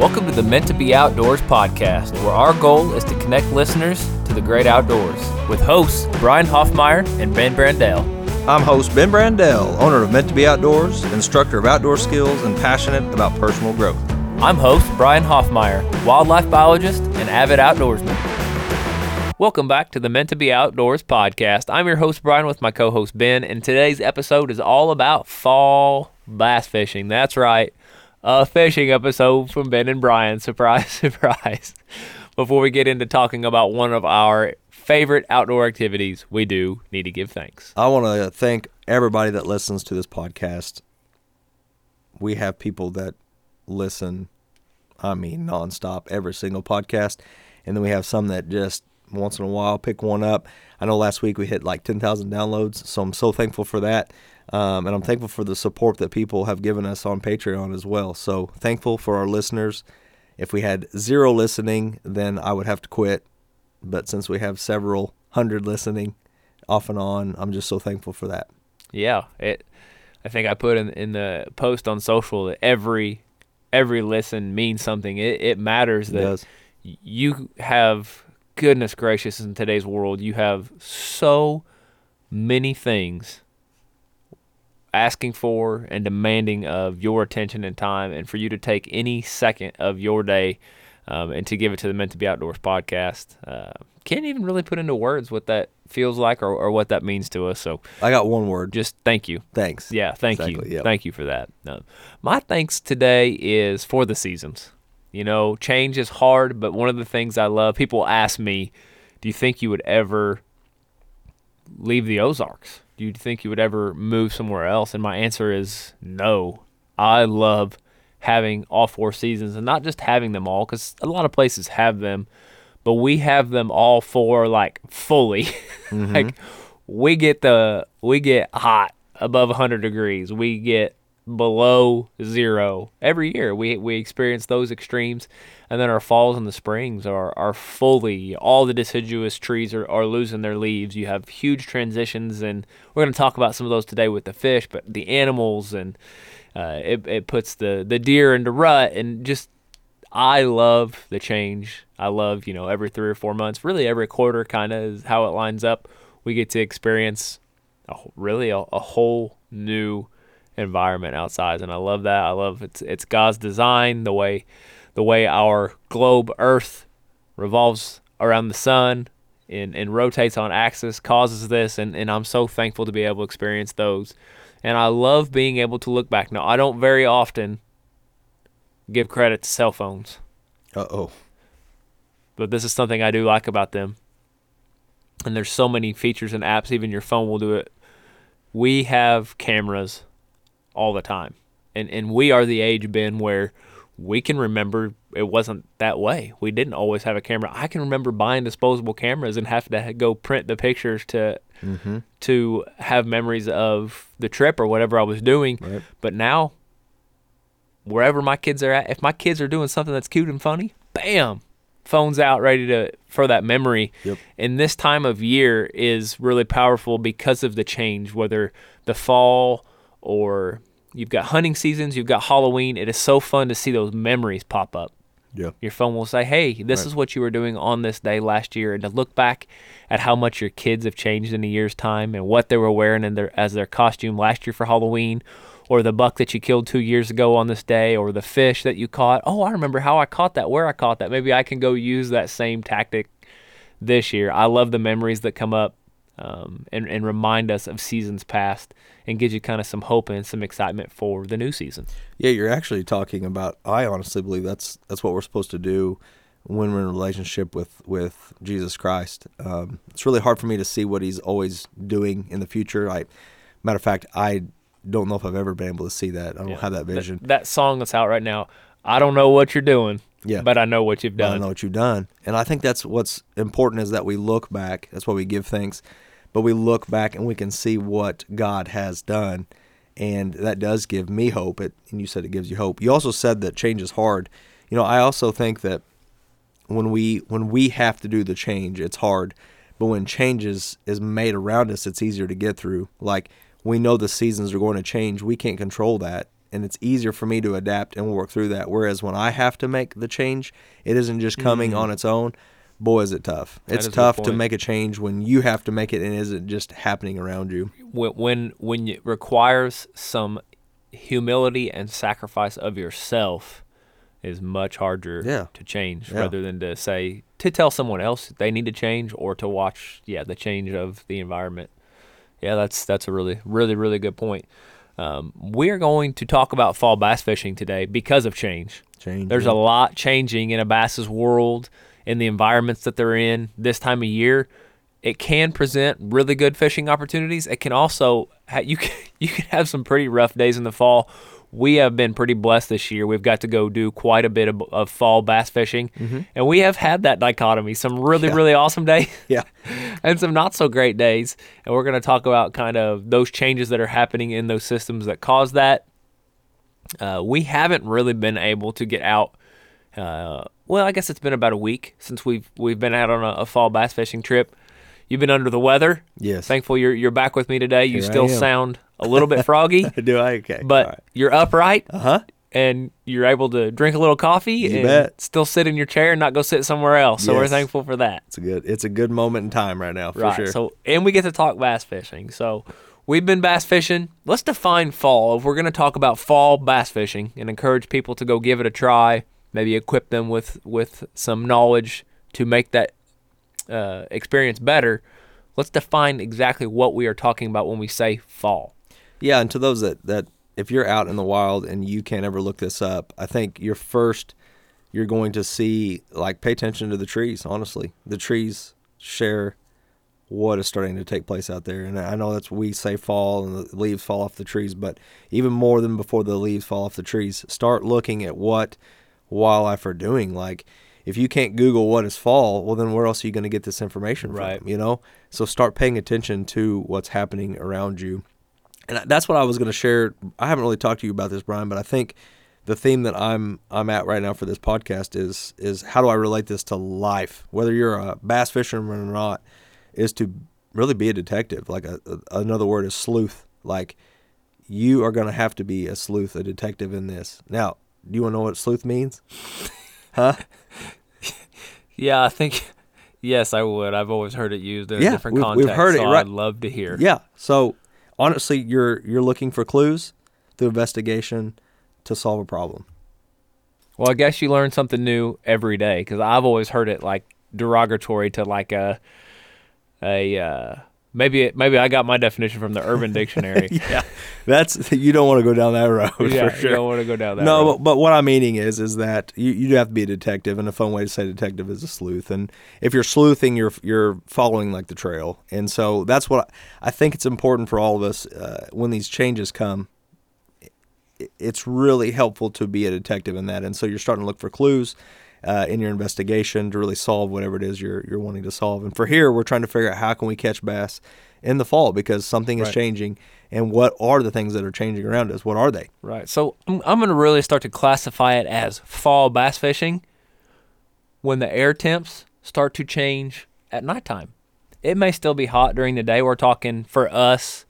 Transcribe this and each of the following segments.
Welcome to the Meant to Be Outdoors podcast, where our goal is to connect listeners to the great outdoors with hosts Brian Hoffmeyer and Ben Brandell. I'm host Ben Brandell, owner of Meant to Be Outdoors, instructor of outdoor skills, and passionate about personal growth. I'm host Brian Hoffmeyer, wildlife biologist and avid outdoorsman. Welcome back to the Meant to Be Outdoors podcast. I'm your host Brian with my co-host Ben, and today's episode is all about fall bass fishing. That's right a fishing episode from Ben and Brian. Surprise, surprise. Before we get into talking about one of our favorite outdoor activities, we do need to give thanks. I want to thank everybody that listens to this podcast. We have people that listen, I mean, nonstop, every single podcast. And then we have some that just once in a while pick one up. I know last week we hit like 10,000 downloads, so I'm so thankful for that. Um, and I'm thankful for the support that people have given us on Patreon as well. So thankful for our listeners. If we had zero listening, then I would have to quit. But since we have several hundred listening off and on, I'm just so thankful for that. Yeah, it. I think I put in in the post on social that every every listen means something. It, it matters that it you have goodness gracious in today's world you have so many things asking for and demanding of your attention and time, and for you to take any second of your day um, and to give it to the Meant to Be Outdoors podcast. Uh, can't even really put into words what that feels like or, or, what that means to us. So I got one word. Just thank you. Thanks. Yeah, thank exactly, you. Yep. Thank you for that. my thanks today is for the seasons. You know, change is hard, but one of the things I love, people ask me, do you think you would ever leave the Ozarks? Do you think you would ever move somewhere else? And my answer is no. I love having all four seasons and not just having them all because a lot of places have them, but we have them all four like fully. Mm-hmm. like we get the we get hot above 100 degrees. We get below zero every year. We we experience those extremes, and then our falls and the springs are are fully all the deciduous trees are, are losing their leaves. You have huge transitions, and we're going to talk about some of those today with the fish, but the animals and uh, it it puts the the deer into rut and just. I love the change. I love, you know, every three or four months, really every quarter kind of is how it lines up. We get to experience a, really a, a whole new environment outside, and I love that. I love it's it's God's design, the way the way our globe Earth revolves around the sun and, and rotates on axis causes this, and, and I'm so thankful to be able to experience those. And I love being able to look back. Now, I don't very often give credit to cell phones. Uh oh. But this is something I do like about them. And there's so many features and apps, even your phone will do it. We have cameras all the time. And and we are the age Ben where we can remember it wasn't that way. We didn't always have a camera. I can remember buying disposable cameras and have to go print the pictures to mm-hmm. to have memories of the trip or whatever I was doing. Right. But now wherever my kids are at, if my kids are doing something that's cute and funny, bam, phone's out ready to for that memory. Yep. And this time of year is really powerful because of the change, whether the fall or you've got hunting seasons, you've got Halloween. It is so fun to see those memories pop up. Yeah. Your phone will say, "Hey, this right. is what you were doing on this day last year," and to look back at how much your kids have changed in a year's time and what they were wearing in their as their costume last year for Halloween, or the buck that you killed two years ago on this day, or the fish that you caught. Oh, I remember how I caught that, where I caught that. Maybe I can go use that same tactic this year. I love the memories that come up um, and, and remind us of seasons past and gives you kind of some hope and some excitement for the new season. Yeah, you're actually talking about. I honestly believe that's that's what we're supposed to do when we're in a relationship with with Jesus Christ. Um, it's really hard for me to see what He's always doing in the future. I, matter of fact, I don't know if I've ever been able to see that. I don't yeah. have that vision. That, that, song that's out right now. I don't know what you're doing. Yeah. But I know what you've done. I know what you've done. And I think that's what's important is that we look back. That's why we give thanks but we look back and we can see what God has done. And that does give me hope. It, and you said it gives you hope. You also said that change is hard. You know, I also think that when we when we have to do the change, it's hard. But when change is, is made around us, it's easier to get through. Like we know the seasons are going to change. We can't control that. and it's easier for me to adapt and work through that. Whereas when I have to make the change, it isn't just coming mm. on its own. Boy, is it tough! That it's is a good tough to make a change when you have to make it and it isn't just happening around you. when when when it requires some humility and sacrifice of yourself is much harder Yeah. to change Yeah. rather than to say to tell someone else they need to change or to watch yeah the change of the environment yeah that's that's a really really really good point um, we are going to talk about fall bass fishing today because of change Change. there's yeah. a lot changing in a bass's world in the environments that they're in this time of year. It can present really good fishing opportunities. It can also you can you can have some pretty rough days in the fall. We have been pretty blessed this year. We've got to go do quite a bit of, of fall bass fishing, and we have had that dichotomy: some really Yeah. really awesome days yeah. and some not so great days. And we're going to talk about kind of those changes that are happening in those systems that cause that. Uh, we haven't really been able to get out. Uh, well, I guess it's been about a week since we've we've been out on a, a fall bass fishing trip. You've been under the weather. Yes. Thankful you're you're back with me today. You Here still sound a little bit froggy, Do I? Okay. but you're upright uh huh. and you're able to drink a little coffee You and bet. still sit in your chair and not go sit somewhere else. So we're thankful for that. It's a good. It's a good moment in time right now for right. sure. So and we get to talk bass fishing. So we've been bass fishing. Let's define fall. If we're going to talk about fall bass fishing and encourage people to go give it a try, maybe equip them with with some knowledge to make that uh, experience better. Let's define exactly what we are talking about when we say fall. Yeah, and to those that that if you're out in the wild and you can't ever look this up, I think you're first you're going to see like pay attention to the trees, honestly. The trees share what is starting to take place out there. And I know that's we say fall and the leaves fall off the trees, but even more than before the leaves fall off the trees, start looking at what wildlife are doing. Like if you can't Google what is fall, well then where else are you going to get this information Right. from? You know? So start paying attention to what's happening around you. And that's what I was going to share. I haven't really talked to you about this, Brian, but I think the theme that I'm I'm at right now for this podcast is is how do I relate this to life? Whether you're a bass fisherman or not, is to really be a detective. Like a, a- another word is sleuth. Like you are going to have to be a sleuth, a detective in this. Now, do you want to know what sleuth means? Huh? Yeah, I think yes, I would. I've always heard it used in Yeah, a different we've- we've context. heard it, so right. I'd love to hear. Yeah. So honestly, you're you're looking for clues through investigation to solve a problem. Well, I guess you learn something new every day because I've always heard it like derogatory to like a a uh, maybe it, maybe I got my definition from the Urban Dictionary. yeah, that's you don't want to go down that road yeah, sure. you don't want to go down that. no, road. but, but what I'm meaning is is that you, you have to be a detective, and a fun way to say detective is a sleuth. And if you're sleuthing, you're you're following like the trail, and so that's what I, I think it's important for all of us uh, when these changes come. i- It's really helpful to be a detective in that, and so you're starting to look for clues uh, in your investigation to really solve whatever it is you're you're wanting to solve. And for here, we're trying to figure out how can we catch bass in the fall because something is Right. changing, and what are the things that are changing around us? What are they? Right. So I'm, I'm going to really start to classify it as fall bass fishing when the air temps start to change at nighttime. It may still be hot during the day. We're talking for us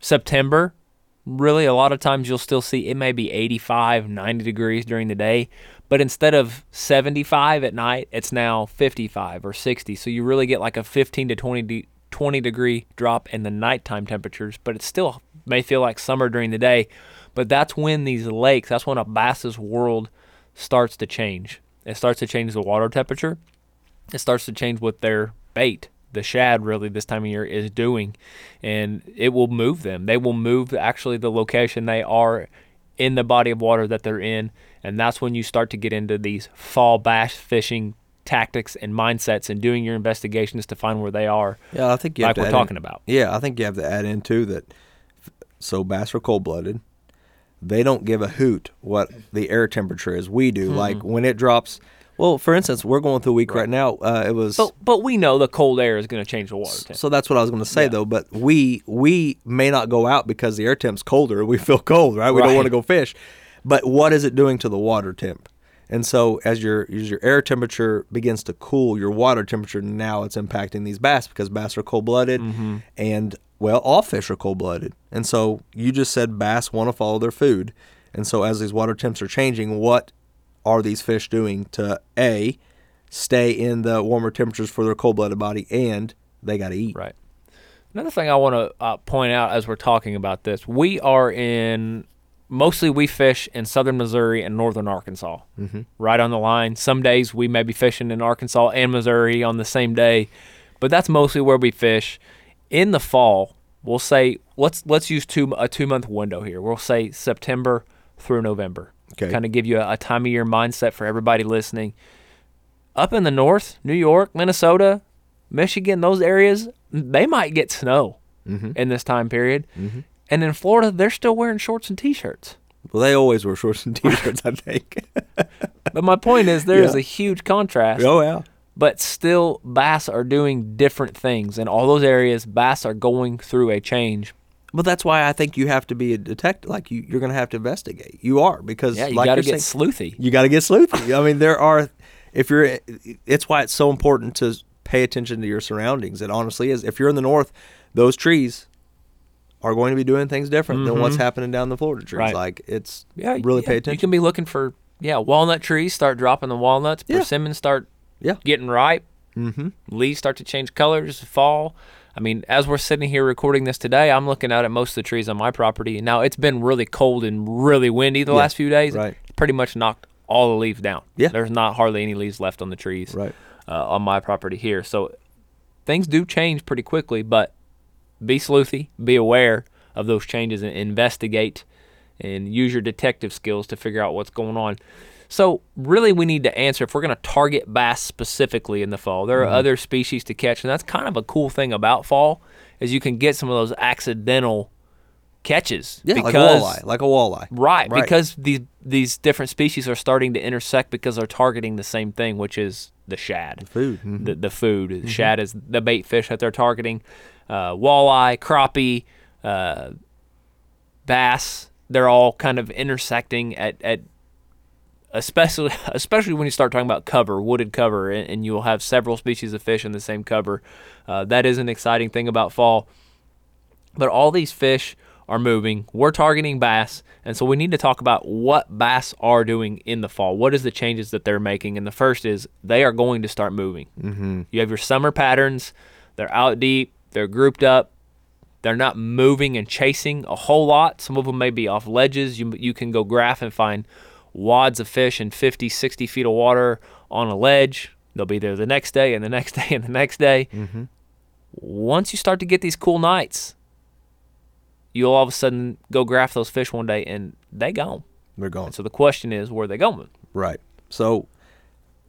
September. Really, a lot of times you'll still see it may be 85, 90 degrees during the day, but instead of 75 at night, it's now 55 or 60. So you really get like a 15 to 20 de- 20 degree drop in the nighttime temperatures, but it still may feel like summer during the day. But that's when these lakes, that's when a bass's world starts to change. It starts to change the water temperature. It starts to change what their bait, the shad, really this time of year is doing, and it will move them. They will move actually the location they are in the body of water that they're in, and that's when you start to get into these fall bass fishing tactics and mindsets and doing your investigations to find where they are, Yeah, I think you like we're talking in, about. Yeah, I think you have to add in too that so bass are cold blooded. They don't give a hoot what the air temperature is. We do. Like mm-hmm. when it drops. Well, for instance, we're going through a week right, now. Uh, it was. But but we know the cold air is going to change the water temp. so that's what I was going to say Yeah. though. But we we may not go out because the air temp's colder. We feel cold, right? We don't want to go fish. But what is it doing to the water temp? And so as your as your air temperature begins to cool, your water temperature now it's impacting these bass because bass are cold blooded, and well, all fish are cold blooded. And so you just said bass want to follow their food. And so as these water temps are changing, what are these fish doing to a stay in the warmer temperatures for their cold-blooded body and they got to eat. Right. Another thing I want to uh, point out as we're talking about this, we are in mostly we fish in southern Missouri and northern Arkansas, mm-hmm. right on the line. Some days we may be fishing in Arkansas and Missouri on the same day, but that's mostly where we fish. In the fall, we'll say let's let's use two a two month window here. We'll say September through November. Okay. Kind of give you a, a time of year mindset for everybody listening. Up in the north, New York, Minnesota, Michigan, those areas, they might get snow Mm-hmm. in this time period. And in Florida, they're still wearing shorts and t-shirts. Well, they always wear shorts and t-shirts, I think. But my point is, there is Yeah. a huge contrast. oh yeah. But still, bass are doing different things in all those areas. Bass are going through a change. But that's why I think you have to be a detective. Like you, you're going to have to investigate. You are because Yeah, you like got to get saying, sleuthy. you got to get sleuthy. I mean, there are. If you're, it's why it's so important to pay attention to your surroundings. It honestly is. If you're in the north, those trees are going to be doing things different than what's happening down the Florida trees. Mm-hmm. Right. Like it's Yeah, really yeah. pay attention. You can be looking for yeah walnut trees start dropping the walnuts. Yeah. Persimmons start Yeah. getting ripe. mm-hmm. leaves start to change colors, fall. I mean, as we're sitting here recording this today, I'm looking out at most of the trees on my property. Now it's been really cold and really windy the Yeah, last few days. right. Pretty much knocked all the leaves down. Yeah. There's not hardly any leaves left on the trees. Right. Uh, on my property here, so things do change pretty quickly. But be sleuthy, be aware of those changes, and investigate, and use your detective skills to figure out what's going on. So really, we need to answer if we're going to target bass specifically in the fall. There are Mm-hmm. other species to catch, and that's kind of a cool thing about fall is you can get some of those accidental catches. Yeah, like a walleye, like a walleye. Right, Right. because these these different species are starting to intersect because they're targeting the same thing, which is the shad, The Food. mhm. the the food. The shad is the bait fish that they're targeting. Uh, walleye, crappie, uh, bass. They're all kind of intersecting at, at especially especially when you start talking about cover, wooded cover, and, and you'll have several species of fish in the same cover. Uh, that is an exciting thing about fall. But all these fish are moving. We're targeting bass, and so we need to talk about what bass are doing in the fall. What is the changes that they're making? And the first is they are going to start moving. Mm-hmm. You have your summer patterns. They're out deep. They're grouped up. They're not moving and chasing a whole lot. Some of them may be off ledges. You you can go graph and find wads of fish in 50, 60 feet of water on a ledge. They'll be there the next day and the next day and the next day. Mm-hmm. Once you start to get these cool nights, you'll all of a sudden go graph those fish one day and they gone. They're gone. And so the question is, where are they going? Right. So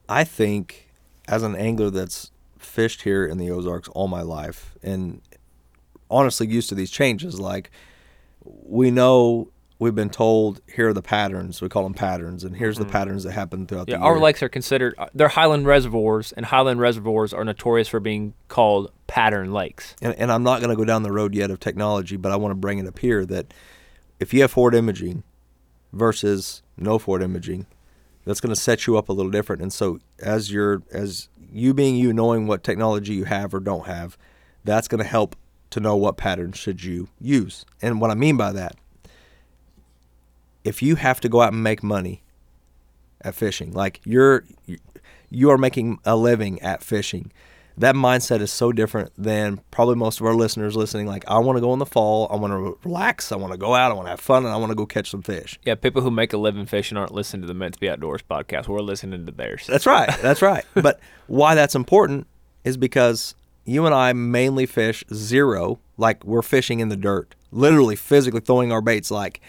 I think as an angler that's fished here in the Ozarks all my life and honestly used to these changes, like we know we've been told here are the patterns. We call them patterns, and here's the patterns that happen throughout Mm-hmm. Yeah, the year. our lakes are considered uh, they're highland reservoirs, and highland reservoirs are notorious for being called pattern lakes. and, and I'm not going to go down the road yet of technology, but I want to bring it up here that if you have forward imaging versus no forward imaging, that's going to set you up a little different. And so, as you're as you being you, knowing what technology you have or don't have, that's going to help to know what patterns should you use. And what I mean by that, if you have to go out and make money at fishing, like you're you are making a living at fishing. That mindset is so different than probably most of our listeners listening. Like, I want to go in the fall, I want to relax, I want to go out, I want to have fun, and I want to go catch some fish. Yeah, people who make a living fishing aren't listening to the Meant to Be Outdoors podcast. We're listening to theirs. That's right. That's right. but why that's important is because you and I mainly fish zero, like we're fishing in the dirt, literally physically throwing our baits like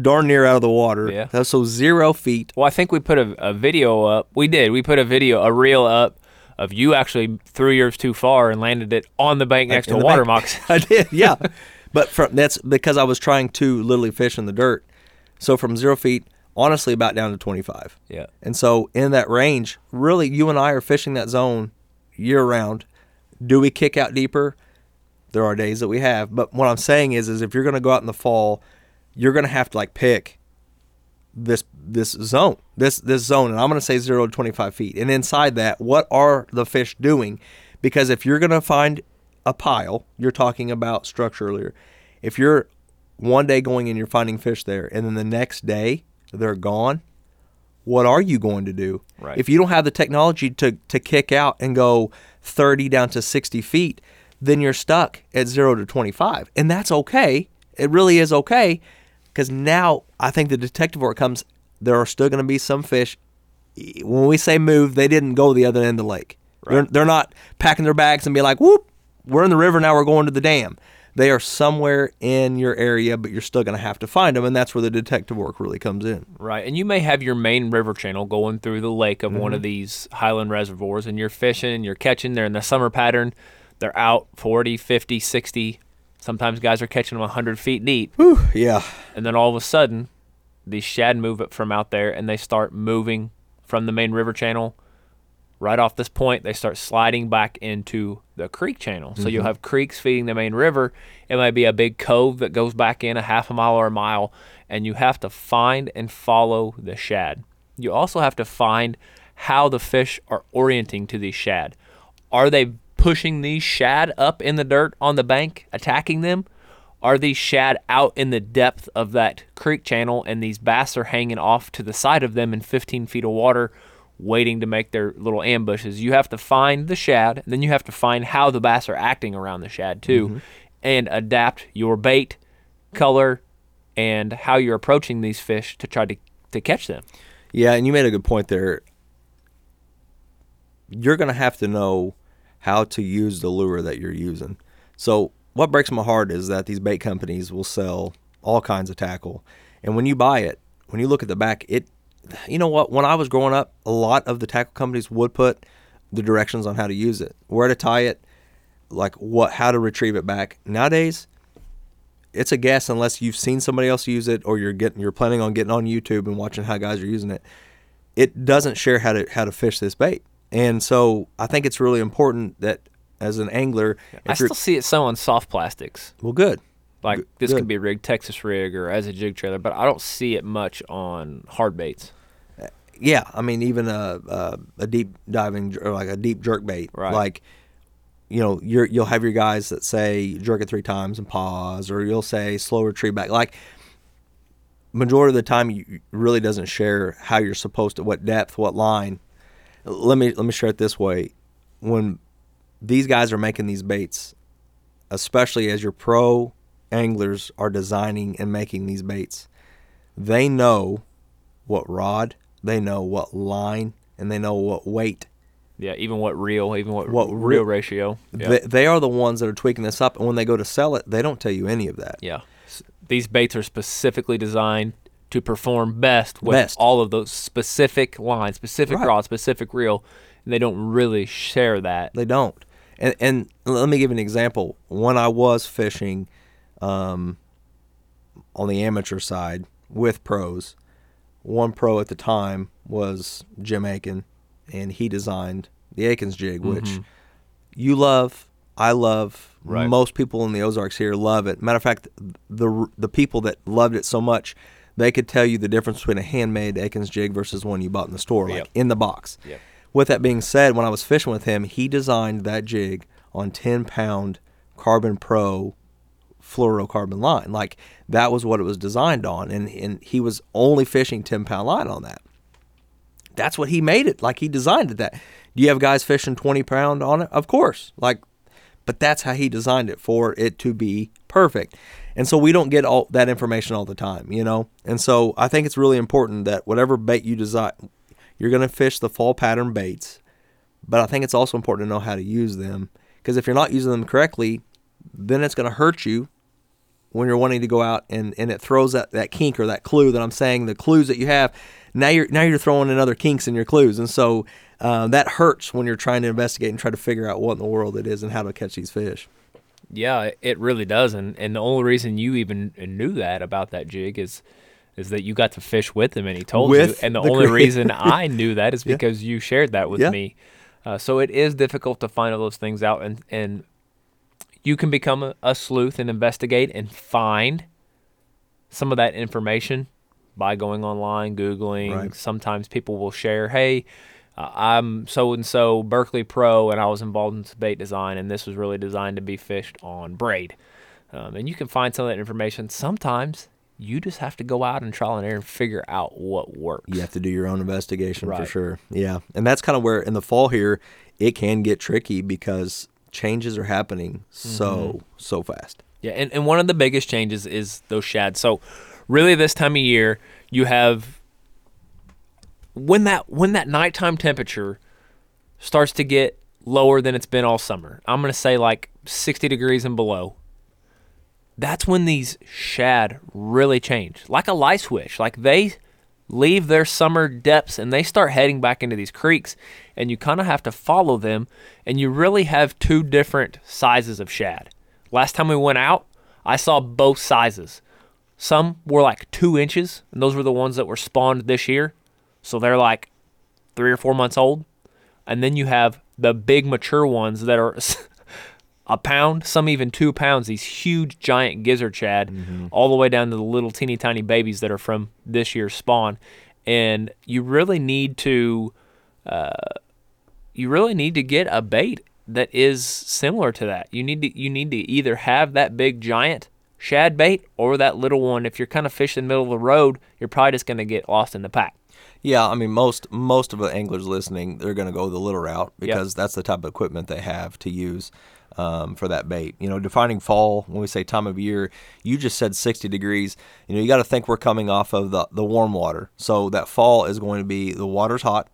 darn near out of the water. Yeah. That's so zero feet. Well, I think we put a, a video up. We did. We put a video, a reel up of you actually threw yours too far and landed it on the bank next in to a the water bank. moccasin. I did, yeah. but from that's because I was trying to literally fish in the dirt. So from zero feet, honestly, about down to twenty five. yeah. And so in that range, really, you and I are fishing that zone year round. Do we kick out deeper? There are days that we have, but what I'm saying is, is if you're going to go out in the fall, you're going to have to like pick this this zone, this this zone, and I'm going to say zero to 25 feet. And inside that, what are the fish doing? Because if you're going to find a pile, you're talking about structure earlier. If you're one day going and you're finding fish there, and then the next day they're gone, what are you going to do? Right. If you don't have the technology to, to kick out and go 30 down to 60 feet, then you're stuck at 0 to 25. And that's okay. It really is okay because now I think the detective work comes, there are still going to be some fish. When we say move, they didn't go the other end of the lake. They're, they're not packing their bags and be like, whoop, we're in the river now, we're going to the dam. They are somewhere in your area, but you're still going to have to find them, and that's where the detective work really comes in. Right. And you may have your main river channel going through the lake of one of mm-hmm. these highland reservoirs, and you're fishing, and you're catching, they're in the summer pattern, they're out 40, 50, 60. Sometimes guys are catching them 100 feet deep. Yeah. And then all of a sudden, these shad move up from out there and they start moving from the main river channel. Right off this point, they start sliding back into the creek channel. So you'll mm-hmm. have creeks feeding the main river. It might be a big cove that goes back in a half a mile or a mile, and you have to find and follow the shad. You also have to find how the fish are orienting to these shad. Are they pushing these shad up in the dirt on the bank, attacking them? Are these shad out in the depth of that creek channel and these bass are hanging off to the side of them in 15 feet of water, waiting to make their little ambushes? You have to find the shad, and then you have to find how the bass are acting around the shad too, mm-hmm. and adapt your bait, color, and how you're approaching these fish to try to, to catch them. Yeah, and you made a good point there. You're going to have to know how to use the lure that you're using. So, what breaks my heart is that these bait companies will sell all kinds of tackle. And when you buy it, when you look at the back, it you know what, when I was growing up, a lot of the tackle companies would put the directions on how to use it, where to tie it, like what how to retrieve it back. Nowadays, it's a guess unless you've seen somebody else use it or you're getting you're planning on getting on YouTube and watching how guys are using it. It doesn't share how to how to fish this bait. And so I think it's really important that as an angler, I still see it some on soft plastics. well, good. Like this good. could be a rig, Texas rig, or as a jig trailer, but I don't see it much on hard baits. Uh, yeah, I mean even a a, a deep diving or like a deep jerk bait, Right. like you know you're you'll have your guys that say jerk it three times and pause, or you'll say slow retrieve back. Like majority of the time, you really doesn't share how you're supposed to, what depth, what line. Let me let me share it this way: when these guys are making these baits, especially as your pro anglers are designing and making these baits, they know what rod, they know what line, and they know what weight. Yeah, even what reel, even what, What reel ratio. Yeah. They, they are the ones that are tweaking this up, and when they go to sell it, they don't tell you any of that. yeah. These baits are specifically designed to perform best with Best. all of those specific lines, specific Right. rod, specific reel. And they don't really share that. They don't. And and let me give an example. When I was fishing um, on the amateur side with pros, one pro at the time was Jim Aiken, and he designed the Aikens jig, which you love, I love. Right. Most people in the Ozarks here love it. Matter of fact, the the people that loved it so much, they could tell you the difference between a handmade Aikens jig versus one you bought in the store, like Yep. in the box. Yep. With that being said, when I was fishing with him, he designed that jig on 10 pound Carbon Pro fluorocarbon line. Like that was what it was designed on, and and he was only fishing 10 pound line on that. That's what he made it. Like he designed it. That. Do you have guys fishing 20 pound on it? Of course. Like, but that's how he designed it for it to be perfect. And so we don't get all that information all the time, you know. And so I think it's really important that whatever bait you design, you're going to fish the fall pattern baits. But I think it's also important to know how to use them because if you're not using them correctly, then it's going to hurt you when you're wanting to go out and, and it throws that, that kink or that clue that I'm saying the clues that you have now you're now you're throwing in other kinks in your clues and so uh, that hurts when you're trying to investigate and try to figure out what in the world it is and how to catch these fish. Yeah, it- really does, and and the only reason you even knew that about that jig is is that you got to fish with him and he told With you, and the, the only reason I knew that is Yeah. because you shared that with Yeah. me. Uh, so it is difficult to find all those things out, and and you can become a, a sleuth and investigate and find some of that information by going online, googling. Right. Sometimes people will share, "Hey, uh, I'm so and so Berkley Pro, and I was involved in bait design, and this was really designed to be fished on braid." Um, and you can find some of that information. Sometimes you just have to go out and trial and error and figure out what works. You have to do your own investigation for sure. Yeah. And that's kind of where in the fall here, it can get tricky because changes are happening so, Mm-hmm. so fast. Yeah, and, and one of the biggest changes is those shads. So really this time of year you have when that when that nighttime temperature starts to get lower than it's been all summer. I'm gonna say like 60 degrees and below. That's when these shad really change, like a light switch. Like they leave their summer depths and they start heading back into these creeks, and you kind of have to follow them. And you really have two different sizes of shad. Last time we went out, I saw both sizes. Some were like two inches, and those were the ones that were spawned this year. So they're like three or four months old. And then you have the big mature ones that are a pound, some even two pounds, these huge giant gizzard shad, all the way down to the little teeny tiny babies that are from this year's spawn. And you really need to uh, you really need to get a bait that is similar to that. You need to you need to either have that big giant shad bait or that little one. If you're kind of fishing the middle of the road, you're probably just going to get lost in the pack. Yeah, I mean most most of the anglers listening, they're going to go the little route because that's the type of equipment they have to use um, for that bait. You know, defining fall when we say time of year, you just said 60 degrees. You know, you got to think we're coming off of the the warm water, so that fall is going to be the water's hot.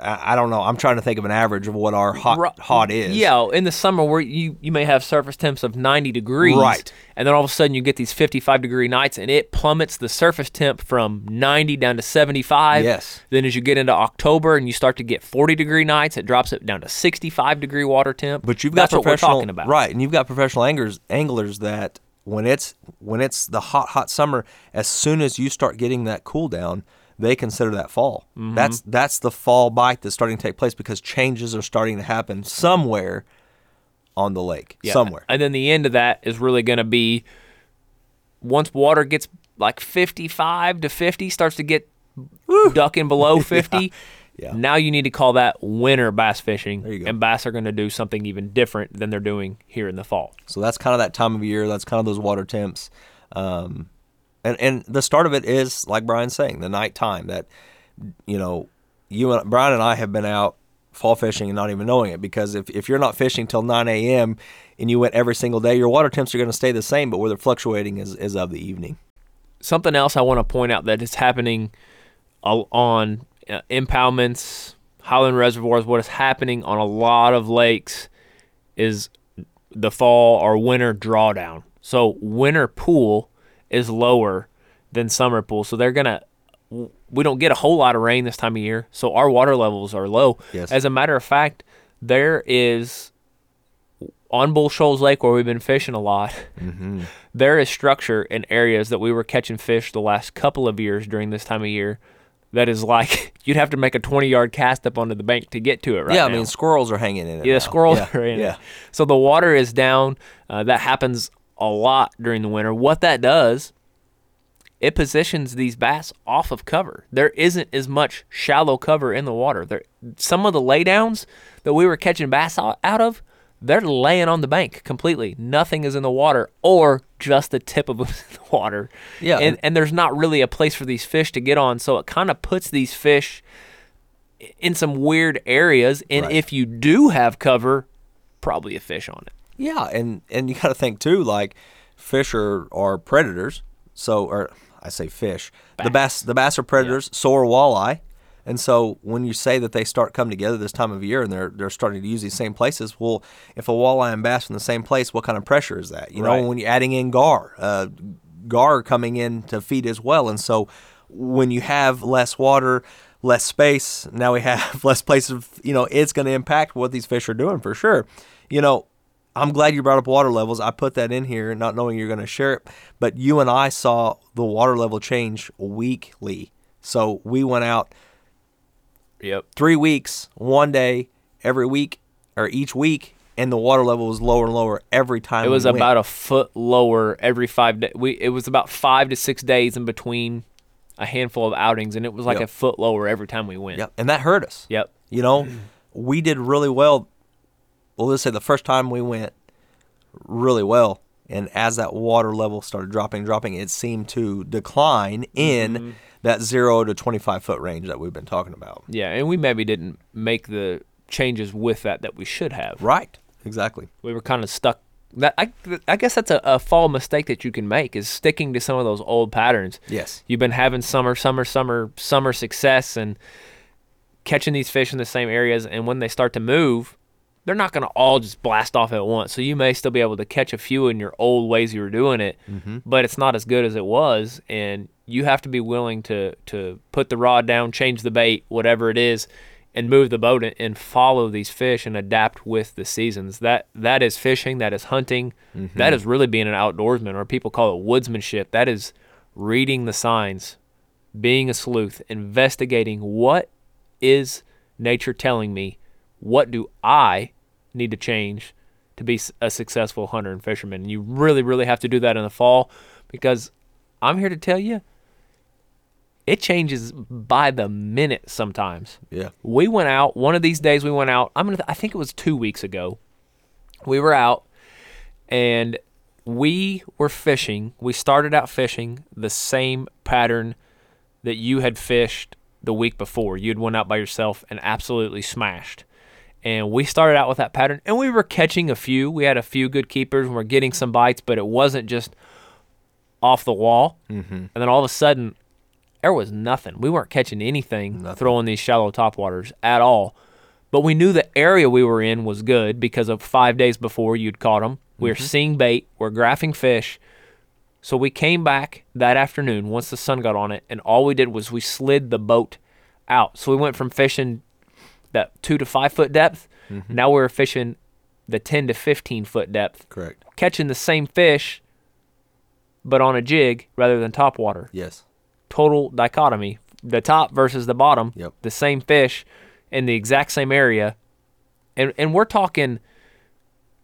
I, don't know. I'm trying to think of an average of what our hot Ru- hot is. Yeah, in the summer where you you may have surface temps of 90 degrees, Right. And then all of a sudden you get these 55 degree nights, and it plummets the surface temp from 90 down to 75. Yes. Then as you get into October and you start to get 40 degree nights, it drops it down to 65 degree water temp. But you've got That's what we're talking about, right? And you've got professional anglers anglers that when it's when it's the hot hot summer, as soon as you start getting that cool down, they consider that fall. Mm-hmm. That's that's the fall bite that's starting to take place because changes are starting to happen somewhere on the lake, Yeah. somewhere. And then the end of that is really going to be once water gets like 55 to 50, starts to get ducking below 50. Yeah. Now you need to call that winter bass fishing. There you go. And bass are going to do something even different than they're doing here in the fall. So that's kind of that time of year. That's kind of those water temps. Um, and and the start of it is like Brian's saying, the nighttime. That you know, you and Brian and I have been out fall fishing and not even knowing it because if, if you're not fishing till 9 a.m. and you went every single day, your water temps are going to stay the same, but where they're fluctuating is, is of the evening. Something else I want to point out that is happening on uh, impoundments, Highland reservoirs, what is happening on a lot of lakes is the fall or winter drawdown. So winter pool is lower than summer pool. So they're gonna we don't get a whole lot of rain this time of year, so our water levels are low. Yes. As a matter of fact, there is on Bull Shoals Lake where we've been fishing a lot. there is structure in areas that we were catching fish the last couple of years during this time of year. That is like you'd have to make a 20 yard cast up onto the bank to get to it right yeah, now. I mean, squirrels are hanging in it. Yeah, now. squirrels Yeah, are in yeah. it. So the water is down. Uh, that happens a lot during the winter. What that does, it positions these bass off of cover. There isn't as much shallow cover in the water. There, some of the laydowns that we were catching bass out of, they're laying on the bank completely. Nothing is in the water, or just the tip of them is in the water. Yeah, and and- and there's not really a place for these fish to get on. So it kind of puts these fish in some weird areas. And Right. if you do have cover, probably a fish on it. Yeah, and and you got to think too, like fish are, are predators. So, or I say fish, the bass the bass are predators. So are walleye. And so when you say that they start coming together this time of year and they're they're starting to use these same places, well, if a walleye and bass from the same place, what kind of pressure is that? You know, Right. when you're adding in gar, uh, gar coming in to feed as well, and so when you have less water, less space, now we have less places. You know, it's going to impact what these fish are doing for sure. You know, I'm glad you brought up water levels. I put that in here, not knowing you're going to share it. But you and I saw the water level change weekly. So we went out Yep. three weeks, one day, every week, or each week, and the water level was lower and lower every time. It was we about a foot lower every five days. We it was about five to six days in between a handful of outings, and it was like Yep. a foot lower every time we went. Yep, and that hurt us. Yep. You know, we did really well. Well, let's say the first time we went really well. And as that water level started dropping, dropping, it seemed to decline in Mm-hmm. that zero to 25 foot range that we've been talking about. Yeah, and we maybe didn't make the changes with that that we should have. Right. Exactly. We were kind of stuck. That I, I guess that's a, a fall mistake that you can make is sticking to some of those old patterns. Yes. You've been having summer, summer, summer, summer success and catching these fish in the same areas, and when they start to move, they're not going to all just blast off at once. So you may still be able to catch a few in your old ways you were doing it, mm-hmm. but it's not as good as it was, and you have to be willing to to put the rod down, change the bait, whatever it is, and move the boat and, and follow these fish and adapt with the seasons. That that is fishing. That is hunting. Mm-hmm. that is really being an outdoorsman, or people call it woodsmanship. That is reading the signs, being a sleuth, investigating what is nature telling me? What do I need to change to be a successful hunter and fisherman? And you really, really have to do that in the fall because I'm here to tell you it changes by the minute sometimes. Yeah. We went out one of these days. We went out. I'm gonna. I think it was two weeks ago. We were out, and we were fishing. We started out fishing the same pattern that you had fished the week before. You had went out by yourself and absolutely smashed. And we started out with that pattern, and we were catching a few. We had a few good keepers, and we're getting some bites, but it wasn't just off the wall. Mm-hmm. And then all of a sudden, there was nothing. We weren't catching anything Nothing. throwing these shallow topwaters at all. But we knew the area we were in was good because of five days before you'd caught them. We're seeing bait, we're graphing fish. So we came back that afternoon once the sun got on it, and all we did was we slid the boat out. So we went from fishing that two to five foot depth. Mm-hmm. Now we we're fishing the 10 to 15 foot depth, Correct. catching the same fish, but on a jig rather than top water. Yes. total dichotomy. The top versus the bottom, Yep. the same fish in the exact same area. And and we're talking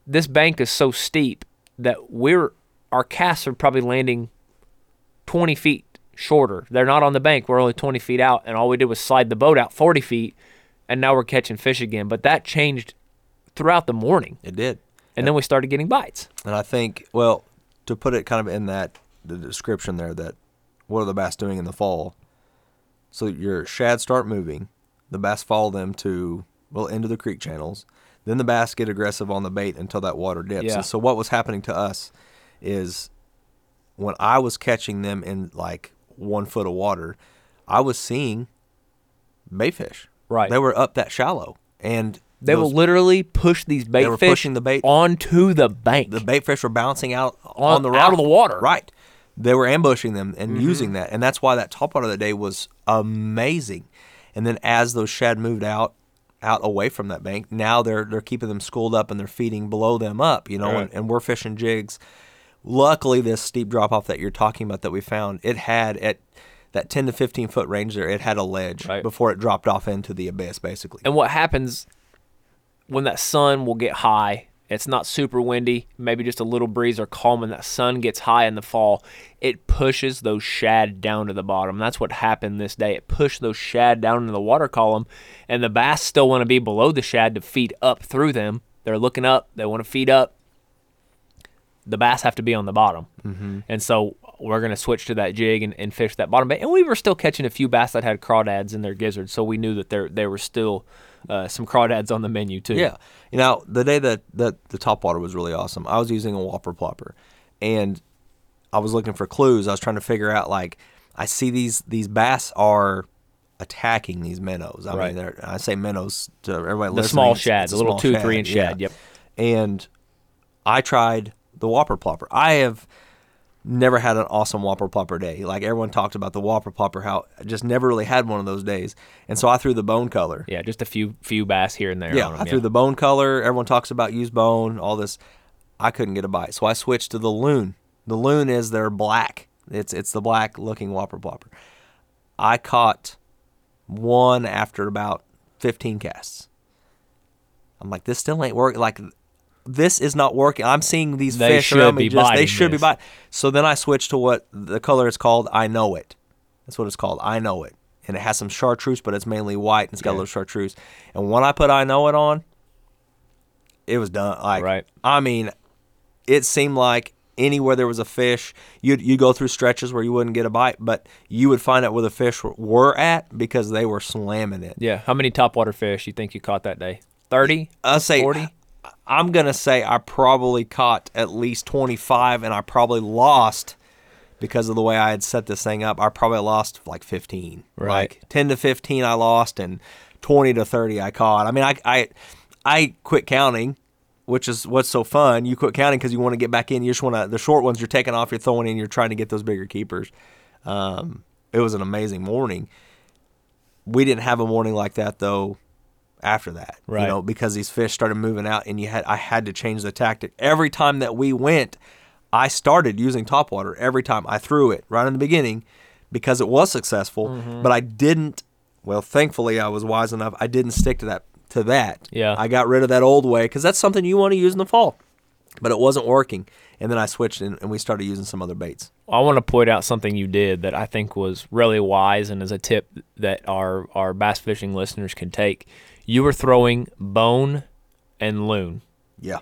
this bank is so steep that we're our casts are probably landing 20 feet shorter. They're not on the bank. We're only 20 feet out, and all we did was slide the boat out 40 feet, and now we're catching fish again. But that changed throughout the morning, It did. and then we started getting bites. And I think, well, to put it kind of in that the description there, that what are the bass doing in the fall? So your shad start moving, the bass follow them to well into the creek channels. Then the bass get aggressive on the bait until that water dips. Yeah. And so what was happening to us is when I was catching them in like one foot of water, I was seeing baitfish. Right. They were up that shallow, and They will literally push these bait were fish pushing the bait- onto the bank. the bait fish were bouncing out On- on, the out of the water. Right. They were ambushing them and Mm-hmm. using that, and that's why that top part of the day was amazing. And then as those shad moved out, out away from that bank, now they're they're keeping them schooled up and they're feeding below them up, you know, Right. and, and we're fishing jigs. Luckily, this steep drop off that you're talking about that we found, it had at that 10 to 15 foot range there, it had a ledge Right. before it dropped off into the abyss, basically. And what happens when that sun will get high? It's not super windy, maybe just a little breeze or calm, and that sun gets high in the fall. It pushes those shad down to the bottom. That's what happened this day. It pushed those shad down into the water column, and the bass still want to be below the shad to feed up through them. They're looking up, they want to feed up. The bass have to be on the bottom. Mm-hmm. And so we're going to switch to that jig and, and fish that bottom bait. And we were still catching a few bass that had crawdads in their gizzards, so we knew that there there were still uh, some crawdads on the menu too. Yeah. You know, the day that, that the top water was really awesome, I was using a whopper plopper and I was looking for clues. I was trying to figure out like I see these these bass are attacking these minnows. I Right. mean, I say minnows to everybody listening. The small shad, the a little two, three inch yeah. shad. Yep. And I tried the whopper plopper. I have never had an awesome whopper plopper day. Like everyone talked about the whopper plopper, how I just never really had one of those days. And so I threw the bone color. Yeah, just a few few bass here and there. Yeah, on 'em, I threw the bone color. Everyone talks about use bone, all this. I couldn't get a bite, so I switched to the loon. The loon is their black. It's it's the black looking whopper plopper. I caught one after about 15 casts. I'm like, this still ain't working. Like, this is not working. I'm seeing these They fish around me. Just, they should be biting. So then I switched to what the color is called. I know it. That's what it's called. I know it. And it has some chartreuse, but it's mainly white and it's got a little chartreuse. And when I put I know it on, it was done. Like, Right. I mean, it seemed like anywhere there was a fish. You'd you go through stretches where you wouldn't get a bite, but you would find out where the fish were, were at because they were slamming it. Yeah. How many topwater fish you think you caught that day? 30? I say 40? I'm gonna say I probably caught at least 25, and I probably lost because of the way I had set this thing up. I probably lost like 15, Right. Like 10 to 15, I lost, and 20 to 30, I caught. I mean, I I I quit counting, which is what's so fun. You quit counting because you want to get back in. You just want to the short ones. You're taking off. You're throwing in. You're trying to get those bigger keepers. Um, it was an amazing morning. We didn't have a morning like that though after that. Right. You know, because these fish started moving out and you had I had to change the tactic. Every time that we went, I started using topwater every time. I threw it right in the beginning because it was successful, Mm-hmm. but I didn't well, thankfully I was wise enough. I didn't stick to that to that. Yeah. I got rid of that old way cuz that's something you want to use in the fall. But it wasn't working. And then I switched and, and we started using some other baits. I want to point out something you did that I think was really wise and is a tip that our, our bass fishing listeners can take. You were throwing bone and loon, Yeah.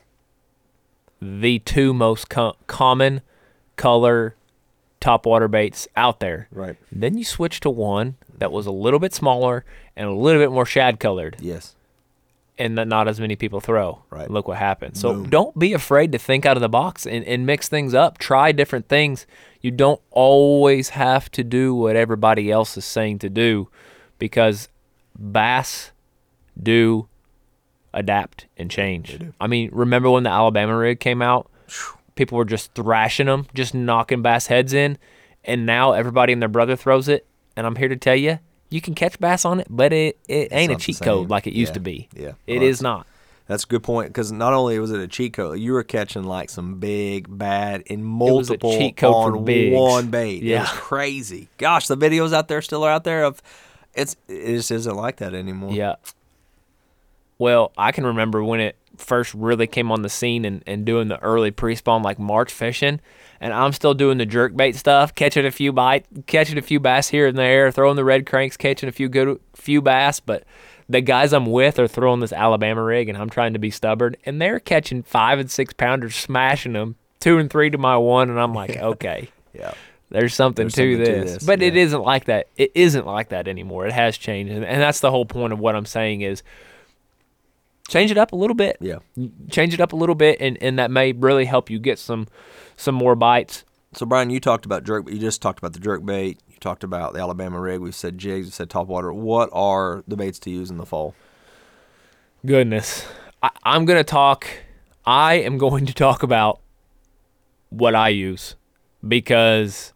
the two most co- common color topwater baits out there. Right. Then you switched to one that was a little bit smaller and a little bit more shad colored, Yes. and that not as many people throw. Right. Look what happened. So Boom. don't be afraid to think out of the box and, and mix things up. Try different things. You don't always have to do what everybody else is saying to do because bass do adapt and change. I mean, remember when the Alabama rig came out? People were just thrashing them, just knocking bass heads in, and now everybody and their brother throws it. And I'm here to tell you, you can catch bass on it, but it, it ain't a cheat code like it used Yeah, to be. yeah. it Well, is not. That's a good point because not only was it a cheat code, you were catching like some big, bad, and multiple cheat code on one bait. It Yeah. was crazy. Gosh, the videos out there still are out there of it's it just isn't like that anymore. Yeah. Well, I can remember when it first really came on the scene and, and doing the early pre-spawn like March fishing, and I'm still doing the jerk bait stuff, catching a few bite, catching a few bass here and there, throwing the red cranks, catching a few good few bass, but the guys I'm with are throwing this Alabama rig, and I'm trying to be stubborn, and they're catching five and six pounders, smashing them two and three to my one, and I'm like, okay. Yeah. There's something, There's to, something to this. this, But it yeah. isn't like that. It isn't like that anymore. It has changed. And, and that's the whole point of what I'm saying is change it up a little bit. Yeah. Change it up a little bit and, and that may really help you get some some more bites. So Brian, you talked about jerk. You just talked about the jerk bait. You talked about the Alabama rig. We've said jigs. We said topwater. What are the baits to use in the fall? Goodness. I, I'm gonna talk I am going to talk about what I use because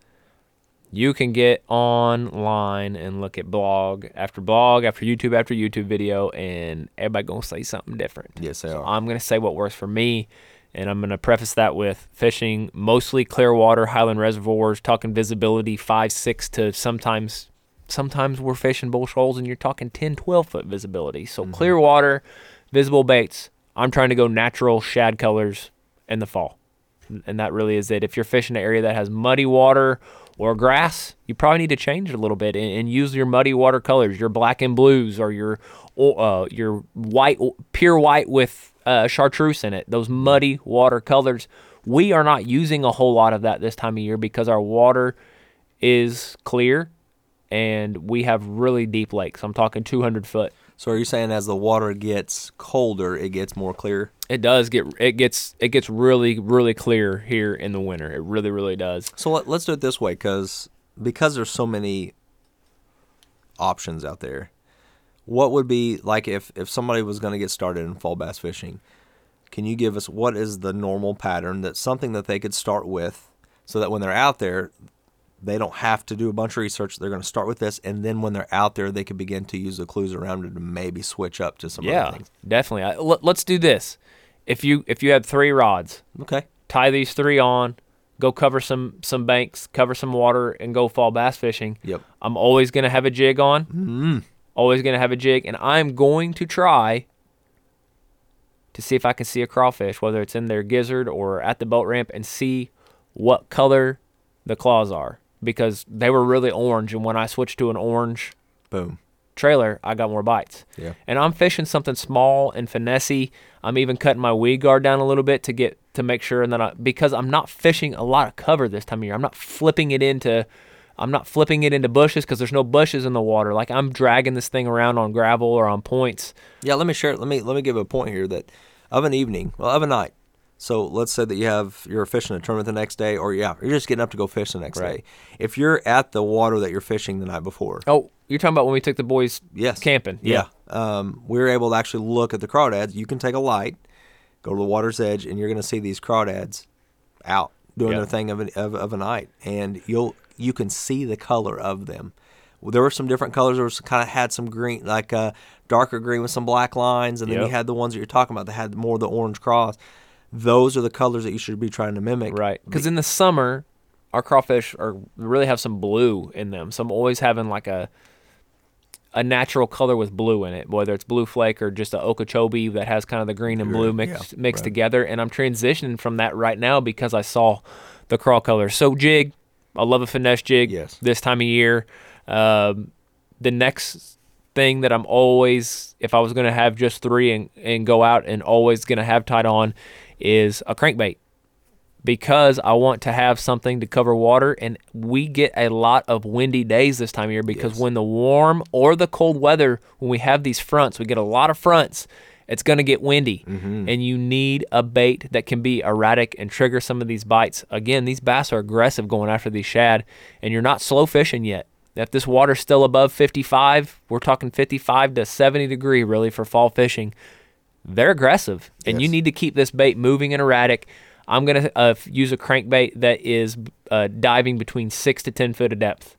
you can get online and look at blog after blog after YouTube after YouTube video and everybody gonna say something different. Yes, they So are. I'm gonna say what works for me and I'm gonna preface that with fishing mostly clear water, highland reservoirs, talking visibility five, six to sometimes sometimes we're fishing bull shoals and you're talking 10, 12 foot visibility. So mm-hmm. clear water, visible baits. I'm trying to go natural shad colors in the fall. And that really is it. If you're fishing an area that has muddy water or grass, you probably need to change it a little bit and, and use your muddy water colors, your black and blues or your uh, your white, pure white with uh, chartreuse in it. Those muddy water colors. We are not using a whole lot of that this time of year because our water is clear and we have really deep lakes. I'm talking 200 foot. So are you saying as the water gets colder, it gets more clear? It does get it gets it gets really really clear here in the winter. It really really does. So let, let's do it this way, because because there's so many options out there. What would be like if if somebody was going to get started in fall bass fishing? Can you give us what is the normal pattern? that something that they could start with, so that when they're out there, they don't have to do a bunch of research. They're going to start with this, and then when they're out there, they could begin to use the clues around it to maybe switch up to some Yeah, other things. definitely. I, let, let's do this. If you if you had three rods, Okay. tie these three on, go cover some some banks, cover some water, and go fall bass fishing. Yep. I'm always gonna have a jig on. Mm-hmm. Always gonna have a jig, and I'm going to try to see if I can see a crawfish, whether it's in their gizzard or at the boat ramp, and see what color the claws are because they were really orange, and when I switched to an orange Boom. trailer, I got more bites. Yeah. And I'm fishing something small and finessey. I'm even cutting my weed guard down a little bit to get to make sure and then I because I'm not fishing a lot of cover this time of year. I'm not flipping it into I'm not flipping it into bushes because there's no bushes in the water. Like I'm dragging this thing around on gravel or on points. Yeah, let me share. Let me let me give a point here that of an evening, well, of a night. So let's say that you have you're fishing a tournament the next day, or yeah, you're just getting up to go fish the next Right. day. If you're at the water that you're fishing the night before, Oh, you're talking about when we took the boys yes, camping. yeah, um, we were able to actually look at the crawdads. You can take a light, go to the water's edge, and you're going to see these crawdads out doing Yeah. their thing of, an, of of a night, and you'll you can see the color of them. There were some different colors. There was kind of had some green, like uh, darker green with some black lines, and then Yep. you had the ones that you're talking about that had more of the orange cross. Those are the colors that you should be trying to mimic. Right. Because in the summer, our crawfish are really have some blue in them. So I'm always having like a a natural color with blue in it, whether it's blue flake or just a okeechobee that has kind of the green and blue mixed yeah, mixed right. together. And I'm transitioning from that right now because I saw the crawl color. So jig, I love a finesse jig. Yes. This time of year, um, the next thing that I'm always, if I was going to have just three and, and go out and always going to have tied on, is a crankbait because I want to have something to cover water. And we get a lot of windy days this time of year because Yes. when the warm or the cold weather, when we have these fronts, we get a lot of fronts. It's going to get windy, mm-hmm. and you need a bait that can be erratic and trigger some of these bites. Again, these bass are aggressive going after these shad, and you're not slow fishing yet. If this water's still above 55, we're talking 55 to 70 degree really for fall fishing they're aggressive, and you need to keep this bait moving and erratic. I'm gonna uh, use a crankbait that is uh, diving between six to ten foot of depth,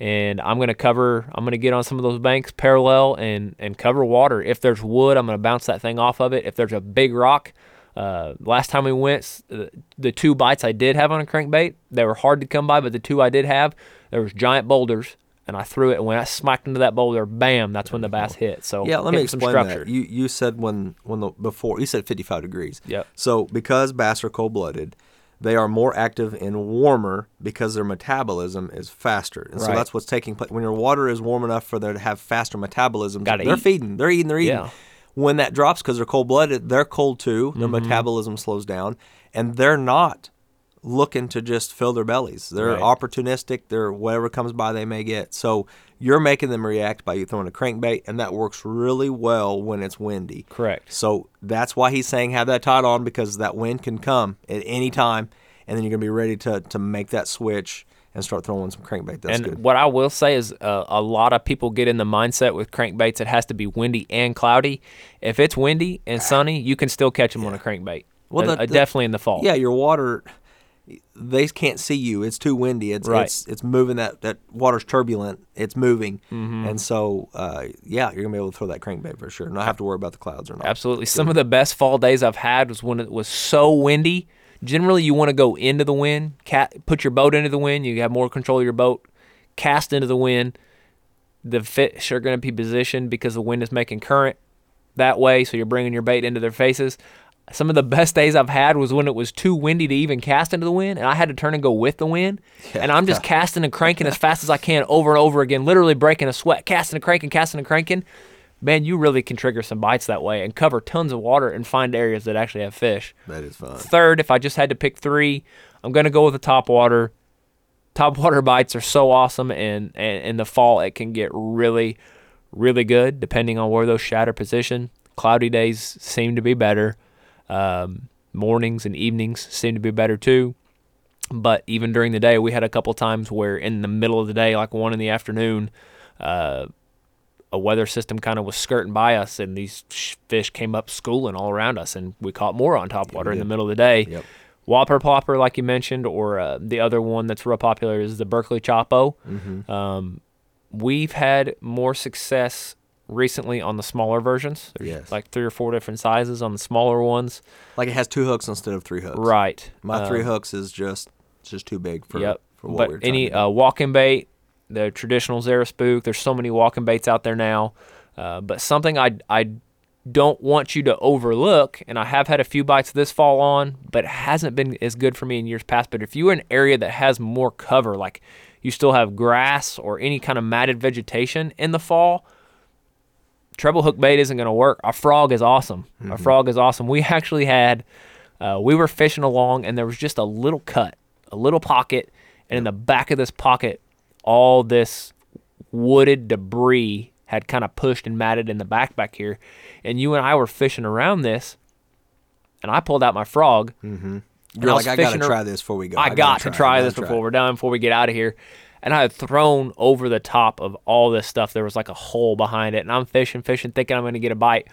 and I'm gonna cover. I'm gonna get on some of those banks parallel and and cover water. If there's wood, I'm gonna bounce that thing off of it. If there's a big rock, uh, last time we went, uh, the two bites I did have on a crankbait, they were hard to come by, but the two I did have, there was giant boulders. And I threw it, and when I smacked into that boulder, bam! That's when the bass hit. So Yeah, let me explain structure. that. You you said when when the before you said 55 degrees. Yep. So because bass are cold blooded, they are more active and warmer because their metabolism is faster, and so that's what's taking place. When your water is warm enough for them to have faster metabolism, Gotta they're eat. feeding, they're eating, they're eating. Yeah. When that drops because they're cold blooded, they're cold too. Their Mm-hmm. metabolism slows down, and they're not looking to just fill their bellies. They're Right. opportunistic. They're whatever comes by they may get. So you're making them react by you throwing a crankbait, and that works really well when it's windy. Correct. So that's why he's saying have that tied on because that wind can come at any time, and then you're gonna be ready to to make that switch and start throwing some crankbait. That's and good. what I will say is uh, a lot of people get in the mindset with crankbaits it has to be windy and cloudy. If it's windy and sunny, you can still catch them on a crankbait. Well, Uh, the- uh, the- definitely in the fall. Yeah, your water. They can't see you. It's too windy. It's Right. it's it's moving. That that water's turbulent. It's moving, Mm-hmm. and so uh, yeah, you're gonna be able to throw that crankbait for sure. Not have to worry about the clouds or not. Absolutely. Some of the best fall days I've had was when it was so windy. Generally, you want to go into the wind, ca- put your boat into the wind. You have more control of your boat. Cast into the wind. The fish are going to be positioned because the wind is making current that way. So you're bringing your bait into their faces. Some of the best days I've had was when it was too windy to even cast into the wind, and I had to turn and go with the wind. and I'm just casting and cranking as fast as I can over and over again, literally breaking a sweat, casting and cranking, casting and cranking man, you really can trigger some bites that way and cover tons of water and find areas that actually have fish. That is fun. Third, if I just had to pick three, I'm gonna go with the top water. Top water bites are so awesome, and, and in the fall it can get really, really good depending on where those shatter position. Cloudy days seem to be better. Um, mornings and evenings seem to be better too. But even during the day, we had a couple times where in the middle of the day, like one in the afternoon, uh, a weather system kind of was skirting by us, and these fish came up schooling all around us, and we caught more on top water in the middle of the day. Yep. Whopper plopper, like you mentioned, or uh, the other one that's real popular is the Berkley Choppo. Mm-hmm. Um, we've had more success recently on the smaller versions. There's Yes. like three or four different sizes on the smaller ones. Like it has two hooks instead of three hooks. Right. My three Um, hooks is just it's just too big for yep. for what but we're any uh, walking bait, the traditional Zara spook. There's so many walking baits out there now. Uh, but something I I don't want you to overlook, and I have had a few bites this fall on, but it hasn't been as good for me in years past. But if you're in an area that has more cover, like you still have grass or any kind of matted vegetation in the fall, treble hook bait isn't going to work. A frog is awesome. A frog is awesome. We actually had Uh, we were fishing along, and there was just a little cut, a little pocket, and in the back of this pocket, all this wooded debris had kind of pushed and matted in the back back here. And you and I were fishing around this, and I pulled out my frog. Mm-hmm. You're like, I gotta try this before we go. I, gotta got to try I this gotta before we're done, before we get out of here. And I had thrown over the top of all this stuff. There was like a hole behind it, and I'm fishing, fishing, thinking I'm going to get a bite.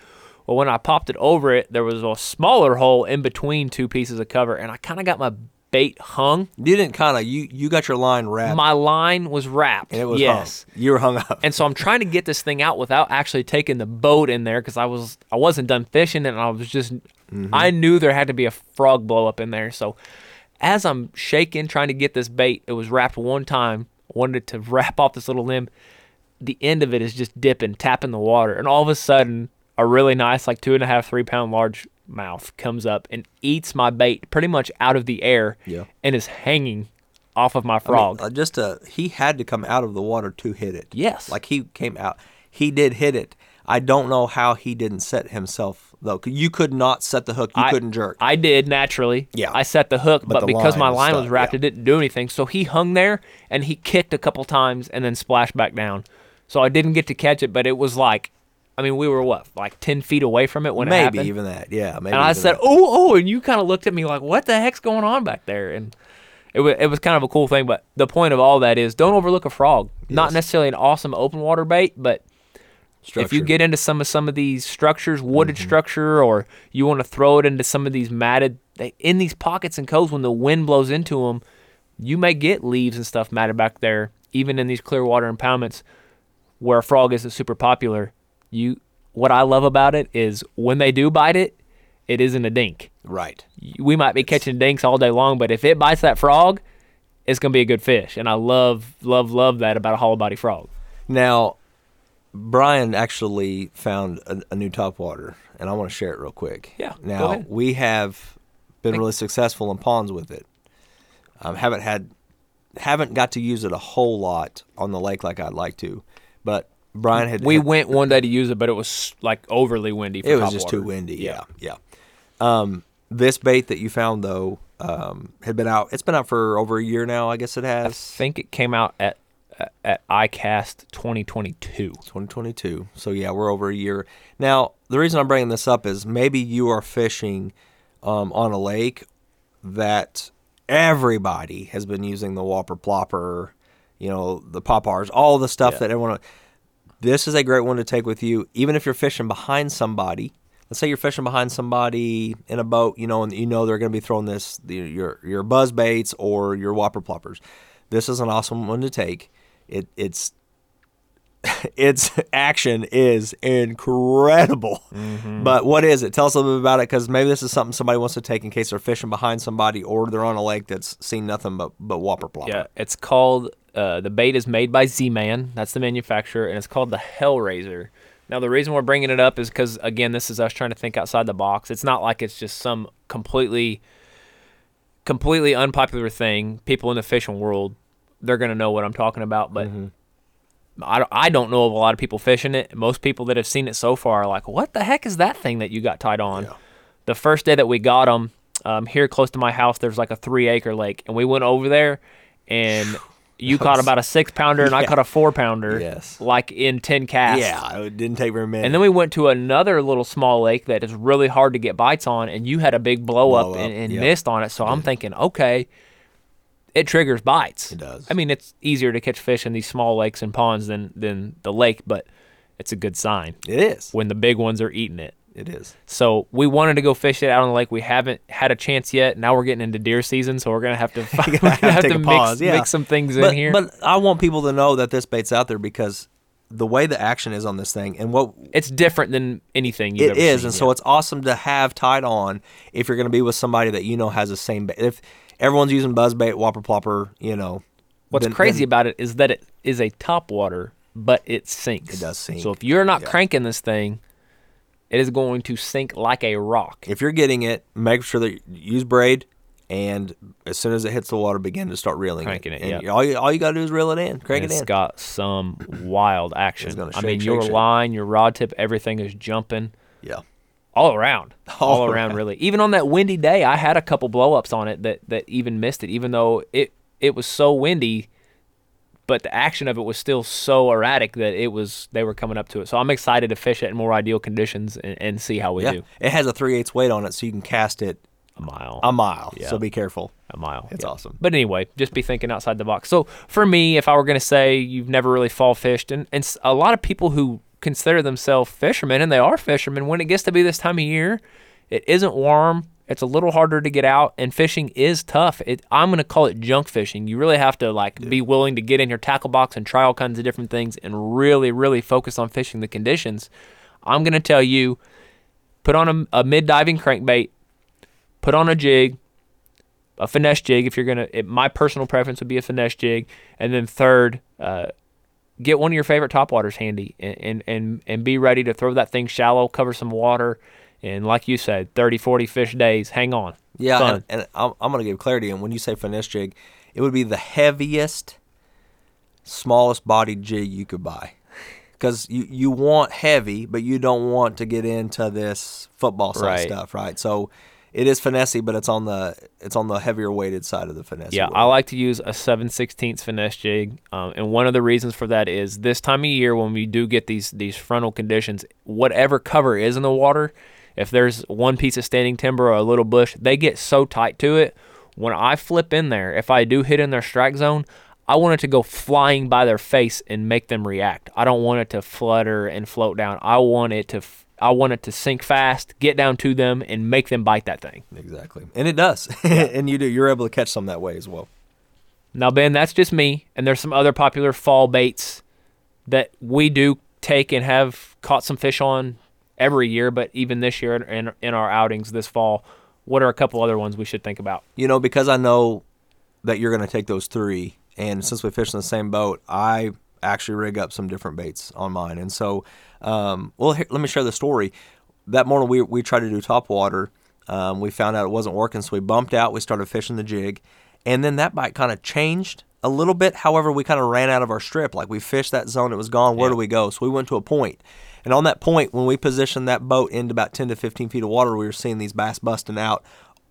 Well, when I popped it over it, there was a smaller hole in between two pieces of cover, and I kind of got my bait hung. You didn't kind of you you got your line wrapped My line was wrapped. and it was yes. hung. You were hung up. And so I'm trying to get this thing out without actually taking the boat in there because I was I wasn't done fishing and I was just mm-hmm. I knew there had to be a frog blow up in there. So as I'm shaking trying to get this bait, it was wrapped one time. Wanted to wrap off this little limb. The end of it is just dipping, tapping the water, and all of a sudden, a really nice, like two and a half, three pound large mouth comes up and eats my bait pretty much out of the air Yeah. and is hanging off of my I mean, frog. uh, just uh, he had to come out of the water to hit it. Yes. like he came out. He did hit it. I don't know how he didn't set himself though. You could not set the hook. You I- couldn't jerk. I did naturally. Yeah. I set the hook, But but, the because my line was was wrapped, yeah. it didn't do anything. So he hung there and he kicked a couple times and then splashed back down. So I didn't get to catch it, but it was like, I mean, we were what, like ten feet away from it when it maybe happened. even that. Yeah, maybe. and I said, that. "Oh, oh!" And you kind of looked at me like, "What the heck's going on back there?" And it was it was kind of a cool thing. But the point of all that is, don't overlook a frog. Not necessarily an awesome open water bait, but if you Mm-hmm. get into some of some of these structures, wooded structure, or you want to throw it into some of these matted they, in these pockets and coves when the wind blows into them, you may get leaves and stuff matted back there. Even in these clear water impoundments, where a frog isn't super popular, you what I love about it is when they do bite it, it isn't a dink. right. We might be catching dinks all day long, but if it bites that frog, it's gonna be a good fish. And I love, love, love that about a hollow body frog. Now, Brian actually found a, a new topwater, and I want to share it real quick. Yeah, Now we have been Thank- really successful in ponds with it. Um, haven't had, haven't got to use it a whole lot on the lake like I'd like to, but Brian had. We had- went one day to use it, but it was like overly windy. For It was just water. too windy. Yeah, yeah. Um, this bait that you found though um, had been out. It's been out for over a year now. I guess it has. I think it came out at at ICAST 2022. 2022. So yeah, we're over a year now. The reason I'm bringing this up is maybe you are fishing um, on a lake that everybody has been using the whopper plopper, you know, the popars, all the stuff Yeah. that everyone. This is a great one to take with you, even if you're fishing behind somebody. Let's say you're fishing behind somebody in a boat, you know, and you know they're going to be throwing this your your buzz baits or your whopper ploppers. This is an awesome one to take. It it's its action is incredible. Mm-hmm. But what is it? Tell us a little bit about it because maybe this is something somebody wants to take in case they're fishing behind somebody or they're on a lake that's seen nothing but but whopper plopper. Yeah, it's called uh, the bait is made by Z-Man. That's the manufacturer, and it's called the HellRaizer. Now, the reason we're bringing it up is because again, this is us trying to think outside the box. It's not like it's just some completely, completely unpopular thing. People in the fishing world, they're gonna know what I'm talking about, but. I don't, I don't know of a lot of people fishing it. Most people that have seen it so far are like, "What the heck is that thing that you got tied on?" Yeah. The first day that we got them, um, here close to my house, there's like a three acre lake, and we went over there, and you caught about a six pounder, and I caught a four pounder, Yes. like in ten casts. Yeah, it didn't take very many. And then we went to another little small lake that is really hard to get bites on, and you had a big blow, Blow up, and, up, and yep. missed on it. So I'm thinking, okay, it triggers bites. It does. I mean, it's easier to catch fish in these small lakes and ponds than than the lake, but it's a good sign it is. when the big ones are eating it. It is. So we wanted to go fish it out on the lake. We haven't had a chance yet. Now we're getting into deer season, so we're gonna have to gonna have to a mix, pause, yeah. mix some things But, in here. but I want people to know that this bait's out there because the way the action is on this thing and what it's different than anything you've It ever is, and so it's awesome to have tied on if you're going to be with somebody that you know has the same bait. If everyone's using buzzbait, whopper plopper, you know. What's then- crazy then- about it is that it is a top water, but it sinks. It does sink, So if you're not yeah. cranking this thing, it is going to sink like a rock. if you're getting it, make sure that you use braid, and as soon as it hits the water, begin to start reeling Cranking it, And yeah. all you all you got to do is reel it in, crank And it it's in. got some wild action. I shake, mean, shake, your shake. line, your rod tip, everything is jumping. yeah, all around, all, All around, really. Even on that windy day, I had a couple blow ups on it that that even missed it, even though it it was so windy. But the action of it was still so erratic that it was they were coming up to it. So I'm excited to fish it in more ideal conditions and, and see how we Yeah. do. It has a three eighths weight on it, so you can cast it A mile, a mile. Yeah. So be careful. a mile. It's Yeah. awesome. But anyway, just be thinking outside the box. So for me, if I were going to say you've never really fall fished, and, and s- a lot of people who consider themselves fishermen, and they are fishermen, when it gets to be this time of year, it isn't warm. It's a little harder to get out, and fishing is tough. It, I'm going to call it junk fishing. You really have to like be willing to get in your tackle box and try all kinds of different things, and really, really focus on fishing the conditions. I'm going to tell you, put on a, a mid diving crankbait, put on a jig, a finesse jig if you're gonna. It, my personal preference would be a finesse jig, and then third, uh, get one of your favorite topwaters handy and, and and and be ready to throw that thing shallow, cover some water, and like you said, 30, 40 fish days. Hang on. Yeah, Fun. and, and I'm, I'm going to give clarity. And when you say finesse jig, it would be the heaviest, smallest bodied jig you could buy. Because you, you want heavy, but you don't want to get into this football Right. stuff, right? So it is finessey, but it's on the it's on the heavier weighted side of the finesse. Yeah, I like to use a 7 16 finesse jig. Um, and one of the reasons for that is this time of year when we do get these these frontal conditions, whatever cover is in the water, if there's one piece of standing timber or a little bush, they get so tight to it. When I flip in there, if I do hit in their strike zone, I want it to go flying by their face and make them react. I don't want it to flutter and float down. I want it to f- I want it to sink fast, get down to them, and make them bite that thing. exactly, and it does, and you do. You're able to catch some that way as well. Now, Ben, that's just me, and there's some other popular fall baits that we do take and have caught some fish on every year, but even this year in, in our outings this fall, what are a couple other ones we should think about? You know, because I know that you're going to take those three, and since we fish in the same boat, I actually rig up some different baits on mine. And so, um, well, here, let me share the story. That morning we we tried to do top water. Um, we found out it wasn't working, so we bumped out. We started fishing the jig, and then that bite kind of changed a little bit. However, we kind of ran out of our strip. Like we fished that zone, it was gone. Where Yeah. do we go? So we went to a point. And on that point, when we positioned that boat into about 10 to 15 feet of water, we were seeing these bass busting out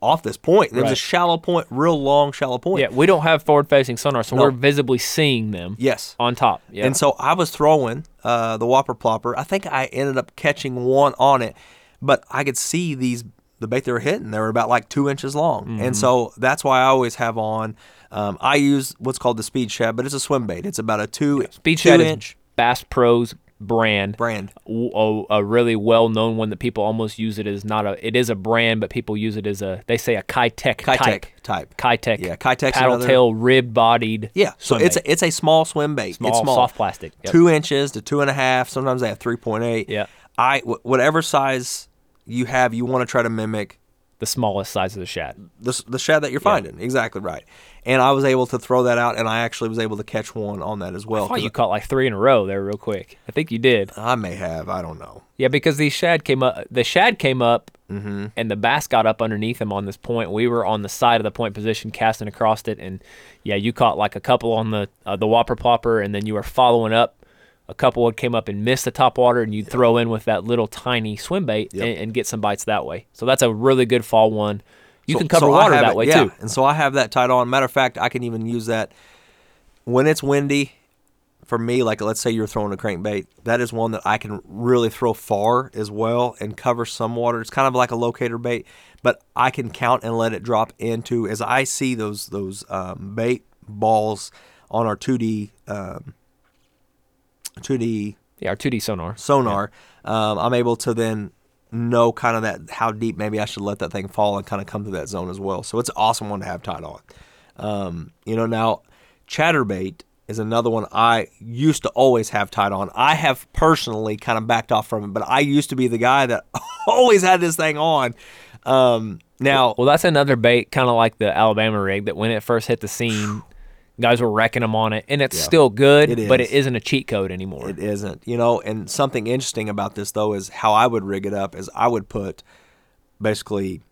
off this point. It was a shallow point, real long, shallow point. Yeah, we don't have forward facing sonar, so No. we're visibly seeing them Yes. on top. Yeah. And so I was throwing uh, the whopper plopper. I think I ended up catching one on it, but I could see these the bait they were hitting. They were about like two inches long, Mm-hmm. and so that's why I always have on. Um, I use what's called the speed shad, but it's a swim bait. It's about a two Speed two Shad inch Bass Pro's brand. brand. w- a, a really well known one that people almost use it as not a it is a brand, but people use it as a they say a Keitech type. Keitech type. Keitech. Yeah, Keitech's paddle another- tail rib bodied. Yeah, so it's bait. a, it's a small swim bait. small, it's small, soft plastic. Yep. two inches to two and a half. Sometimes they have three point eight. Yeah. I whatever size you have, you want to try to mimic the smallest size of the shad. the, the shad that you're finding. Exactly right. And I was able to throw that out, and I actually was able to catch one on that as well. I thought you caught like three in a row there, real quick. I think you did. I may have. I don't know. Yeah, because the shad came up. The shad came up, Mm-hmm. and the bass got up underneath him on this point. We were on the side of the point position, casting across it, and yeah, you caught like a couple on the uh, the whopper popper, and then you were following up. A couple would came up and missed the top water, and you'd throw in with that little tiny swim bait Yep. and, and get some bites that way. So that's a really good fall one. You So- can cover so water that it- way yeah. too. And so I have that tied on. Matter of fact, I can even use that when it's windy. For me, like let's say you're throwing a crankbait, that is one that I can really throw far as well and cover some water. It's kind of like a locator bait, but I can count and let it drop into as I see those those um, bait balls on our 2D um, 2D Yeah, our 2D sonar. sonar, um, I'm able to then know kind of that how deep maybe I should let that thing fall and kind of come to that zone as well. So it's an awesome one to have tied on. Um, you know, now chatterbait is another one I used to always have tied on. I have personally kind of backed off from it, but I used to be the guy that always had this thing on. Um, now, Well, that's another bait, kind of like the Alabama rig, that when it first hit the scene, guys were wrecking them on it, and it's Yeah. still good, It but it isn't a cheat code anymore. It isn't, you know. And something interesting about this though is how I would rig it up is I would put basically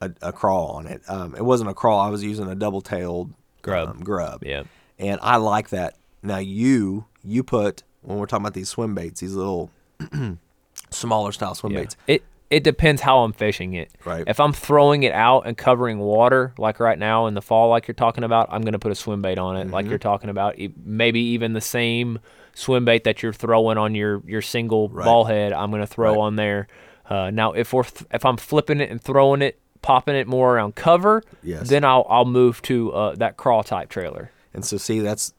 a, a crawl on it. Um, it wasn't a crawl; I was using a double-tailed Grub. Um, grub. yeah. And I like that. Now you you put when we're talking about these swim baits, these little smaller style swim Yeah. baits. It it depends how I'm fishing it. Right. If I'm throwing it out and covering water, like right now in the fall, like you're talking about, I'm going to put a swim bait on it, like Mm-hmm. you're talking about. Maybe even the same swim bait that you're throwing on your your single Right. ball head, I'm going to throw Right. on there. Uh, now, if we're th- if I'm flipping it and throwing it, popping it more around cover, Yes. then I'll I'll move to uh, that crawl type trailer. And so, see, that's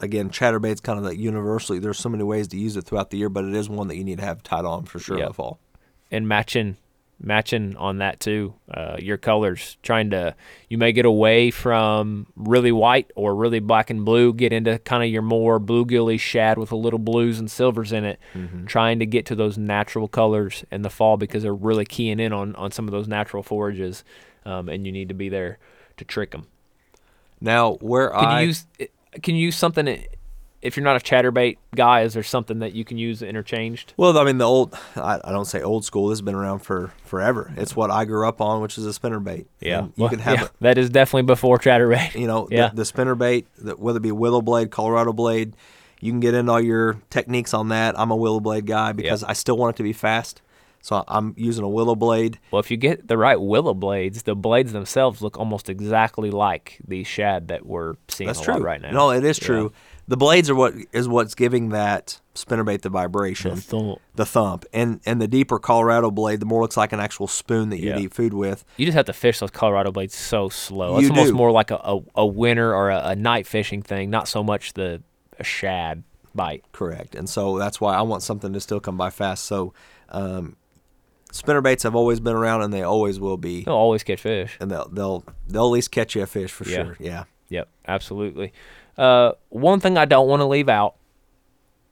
again, chatterbait's kind of like universally. There's so many ways to use it throughout the year, but it is one that you need to have tied on for sure in the fall. And matching matching on that too uh, your colors trying to you may get away from really white or really black and blue get into kind of your more bluegilly shad with a little blues and silvers in it trying to get to those natural colors in the fall because they're really keying in on, on some of those natural forages um, and you need to be there to trick them Now, where can I you use can you use something if you're not a chatterbait guy is there something that you can use interchanged well, I mean, the old I, I don't say old school. This has been around for forever. It's what I grew up on, which is a spinner bait. And you Well, can have yeah, that is definitely before chatterbait you know, Yeah. the, the spinner bait, whether it be willow blade, Colorado blade, you can get into all your techniques on that. I'm a willow blade guy because I still want it to be fast. So I'm using a willow blade. Well, if you get the right willow blades, the blades themselves look almost exactly like the shad that we're seeing That's a true. lot right now. No, it is Yeah. The blades are what is what's giving that spinnerbait the vibration, The thump. the thump, and and the deeper Colorado blade, the more looks like an actual spoon that you'd Yeah. eat food with. You just have to fish those Colorado blades so slow. It's almost do. more like a, a, a winter or a, a night fishing thing, not so much the a shad bite. Correct, and so that's why I want something to still come by fast. So, um, spinnerbaits have always been around, and they always will be, They'll always catch fish. and they'll they'll they'll at least catch you a fish for Yeah. sure. Yeah. Yep, absolutely. Uh, one thing I don't want to leave out,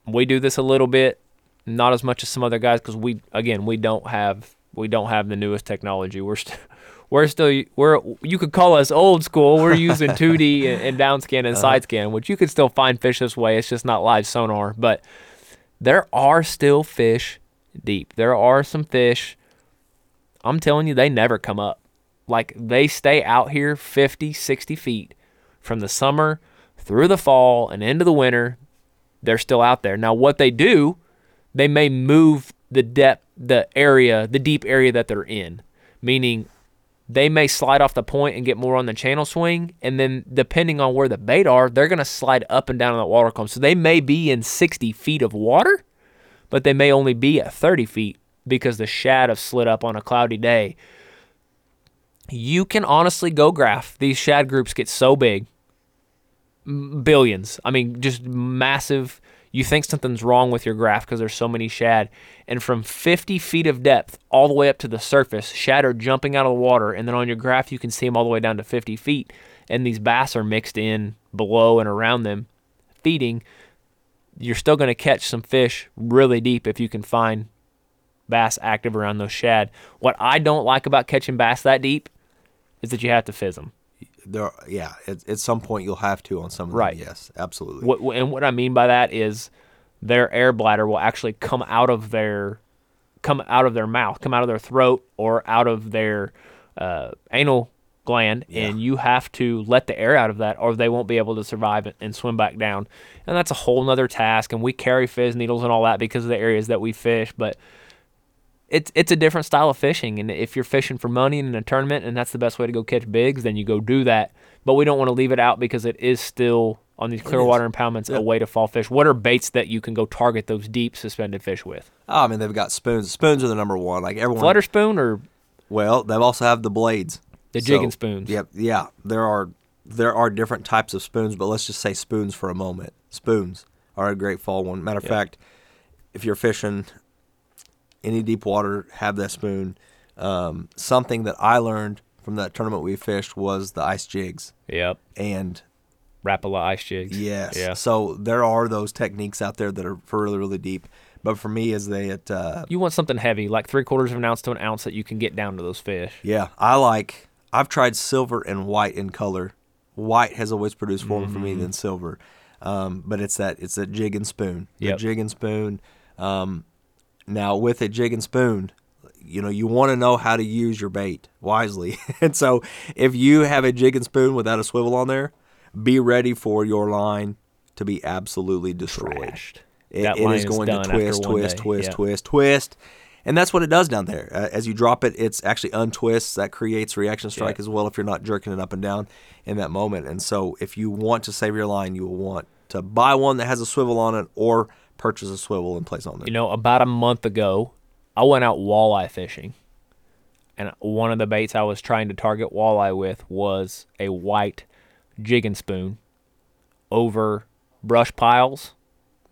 we do this a little bit, not as much as some other guys, because we again we don't have we don't have the newest technology. We're still we're still we're you could call us old school. We're using 2D and, and downscan and side scan, which you could still find fish this way. It's just not live sonar, but there are still fish deep. There are some fish. I'm telling you, they never come up. Like they stay out here 50, 60 feet from the summer through the fall and into the winter. They're still out there. Now, what they do, they may move the depth, the area, the deep area that they're in, meaning they may slide off the point and get more on the channel swing. And then, depending on where the bait are, they're going to slide up and down on that water column. So they may be in 60 feet of water, but they may only be at 30 feet because the shad have slid up on a cloudy day. You can honestly go graph. These shad groups get so big, billions. I mean, just massive. You think something's wrong with your graph because there's so many shad. And from 50 feet of depth all the way up to the surface, shad are jumping out of the water. And then on your graph, you can see them all the way down to 50 feet. And these bass are mixed in below and around them, feeding. You're still going to catch some fish really deep if you can find bass active around those shad. What I don't like about catching bass that deep is that you have to fizz them. There, yeah. At, at some point, you'll have to on some of them. Right. Yes, absolutely. What, and what I mean by that is their air bladder will actually come out of their come out of their mouth, come out of their throat, or out of their uh, anal gland, and you have to let the air out of that, or they won't be able to survive and- and swim back down. And that's a whole nother task. And we carry fizz needles and all that because of the areas that we fish, but it's it's a different style of fishing. And if you're fishing for money in a tournament and that's the best way to go catch bigs, then you go do that. But we don't want to leave it out because it is still on these clear water impoundments a way to fall fish. What are baits that you can go target those deep suspended fish with? Oh, I mean, they've got spoons. Spoons are the number one. Like everyone. Flutter spoon or Well, they also have the blades. The jigging spoons. Yep. Yeah. There are there are different types of spoons, but let's just say spoons for a moment. Spoons are a great fall one. Matter of Yep. fact, if you're fishing any deep water, have that spoon. Um, something that I learned from that tournament we fished was the ice jigs. Yep. And Rapala ice jigs. yes, Yeah. so there are those techniques out there that are for really really deep. But for me, is they at uh, You want something heavy, like three quarters of an ounce to an ounce that you can get down to those fish. Yeah, I like. I've tried silver and white in color. White has always produced more for Mm-hmm. me than silver, um, but it's that it's that jig and spoon. The Yep. jig and spoon. Um, now with a jig and spoon, you know you want to know how to use your bait wisely, and so if you have a jig and spoon without a swivel on there, be ready for your line to be absolutely destroyed. Trashed. It, it is is going to done after twist, twist, day. twist, Yeah. twist, twist, and that's what it does down there. Uh, as you drop it, it's actually untwists. That creates reaction strike Yeah. as well if you're not jerking it up and down in that moment. And so, if you want to save your line, you will want to buy one that has a swivel on it, or purchase a swivel and place on it. You know, about a month ago, I went out walleye fishing. And one of the baits I was trying to target walleye with was a white jigging spoon over brush piles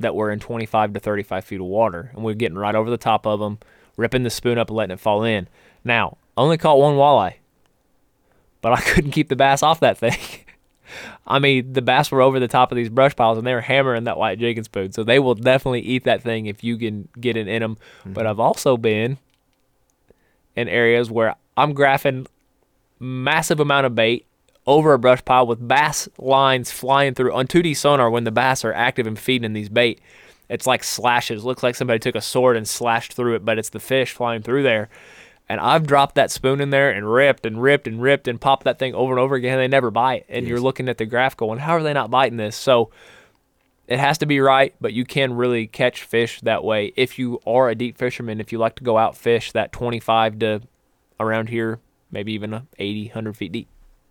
that were in 25 to 35 feet of water. And we are getting right over the top of them, ripping the spoon up and letting it fall in. Now, I only caught one walleye, but I couldn't keep the bass off that thing. I mean, the bass were over the top of these brush piles and they were hammering that white jig and spoon. So they will definitely eat that thing if you can get it in them. Mm-hmm. But I've also been in areas where I'm graphing massive amount of bait over a brush pile with bass lines flying through on 2D sonar when the bass are active and feeding in these bait. It's like slashes. Looks like somebody took a sword and slashed through it, but it's the fish flying through there. And I've dropped that spoon in there and ripped and ripped and ripped and popped that thing over and over again. And they never bite. And you're looking at the graph going, how are they not biting this? So it has to be right, but you can really catch fish that way if you are a deep fisherman. If you like to go out fish that 25 to around here, maybe even a 80, 100 feet deep.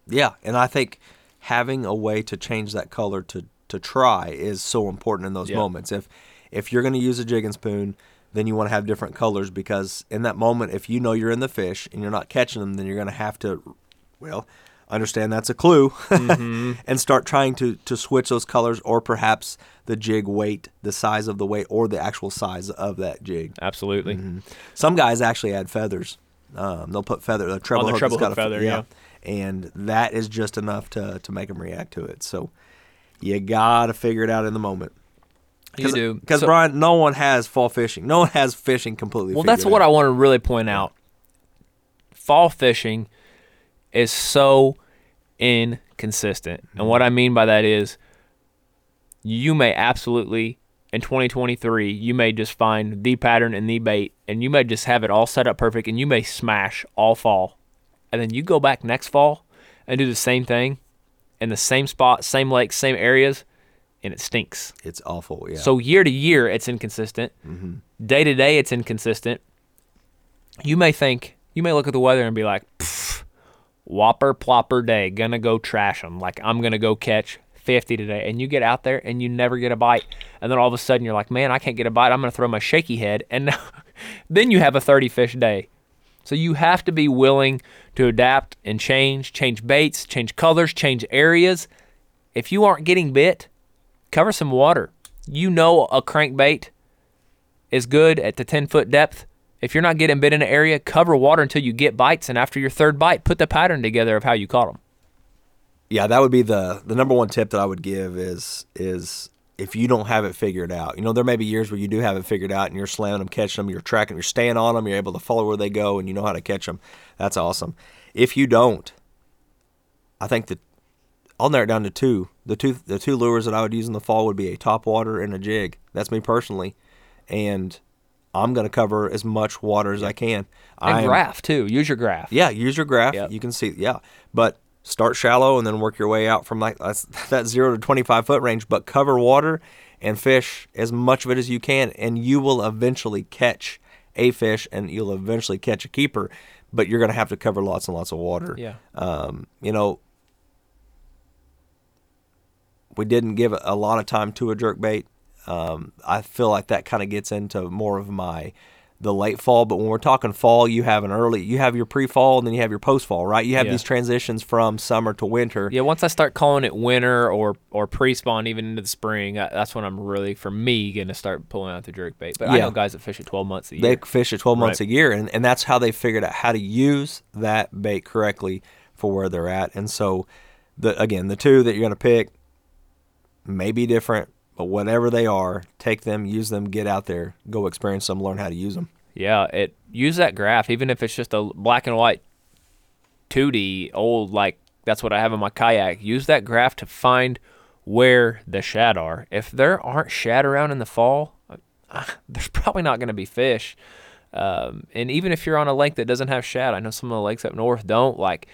Yeah, and I think having a way to change that color to to try is so important in those Yeah. moments. If if you're going to use a jig and spoon, then you want to have different colors because in that moment, if you know you're in the fish and you're not catching them, then you're going to have to, well, understand that's a clue Mm-hmm. and start trying to to switch those colors or perhaps the jig weight, the size of the weight, or the actual size of that jig. Absolutely. Some guys actually add feathers. Um, they'll put feather, the treble the hook treble got a feather, yeah. and that is just enough to to make them react to it. So you gotta figure it out in the moment. You do. because So- Brian, no one has fall fishing. No one has fishing completely. Well, that's what I want to really point out. Fall fishing is so inconsistent. And what I mean by that is you may absolutely in 2023 you may just find the pattern and the bait and you may just have it all set up perfect and you may smash all fall. And then you go back next fall and do the same thing in the same spot, same lake, same areas and it stinks. It's awful. Yeah. So year to year, it's inconsistent. Mm-hmm. Day to day, it's inconsistent. You may think, you may look at the weather and be like, "Pff, whopper plopper day, gonna go trash them. Like I'm gonna go catch 50 today, and you get out there and you never get a bite, and then all of a sudden you're like, man, I can't get a bite. I'm gonna throw my shaky head, and then you have a 30 fish day. So you have to be willing to adapt and change, change baits, change colors, change areas. If you aren't getting bit, cover some water. You know a crankbait is good at the 10 foot depth. If you're not getting bit in an area, cover water until you get bites, and after your third bite, put the pattern together of how you caught them. yeah, that would be the the number one tip that I would give is is if you don't have it figured out. You know, there may be years where you do have it figured out and you're slamming them, catching them, you're tracking, you're staying on them, you're able to follow where they go, and you know how to catch them. That's awesome. If you don't, I think that I'll narrow it down to two. The two the two lures that I would use in the fall would be a top water and a jig. That's me personally, and I'm going to cover as much water as I can. And I am- graph, too. Use your graph. yeah, use your graph. Yep. You can see, yeah, but start shallow and then work your way out from like that's, that zero to twenty five foot range. But cover water and fish as much of it as you can, and you will eventually catch a fish, and you'll eventually catch a keeper. But you're going to have to cover lots and lots of water. Yeah. Um, you know, we didn't give a lot of time to a jerk bait. Um, I feel like that kind of gets into more of my the late fall. But when we're talking fall, you have an early, you have your pre-fall, and then you have your post-fall, right? You have Yeah. these transitions from summer to winter. Yeah, once I start calling it winter or or pre-spawn, even into the spring, uh, that's when I'm really, for me, gonna start pulling out the jerk bait. But I know guys that fish it 12 months a They year. fish it 12 months Right. a year, and, and that's how they figured out how to use that bait correctly for where they're at. And so, the again, the two that you're going to pick may be different, but whatever they are, take them, use them, get out there, go experience them, learn how to use them. Yeah, it use that graph, even if it's just a black and white 2D old like that's what I have in my kayak. Use that graph to find where the shad are. If there aren't shad around in the fall, uh, there's probably not going to be fish. Um, and even if you're on a lake that doesn't have shad, I know some of the lakes up north don't. Like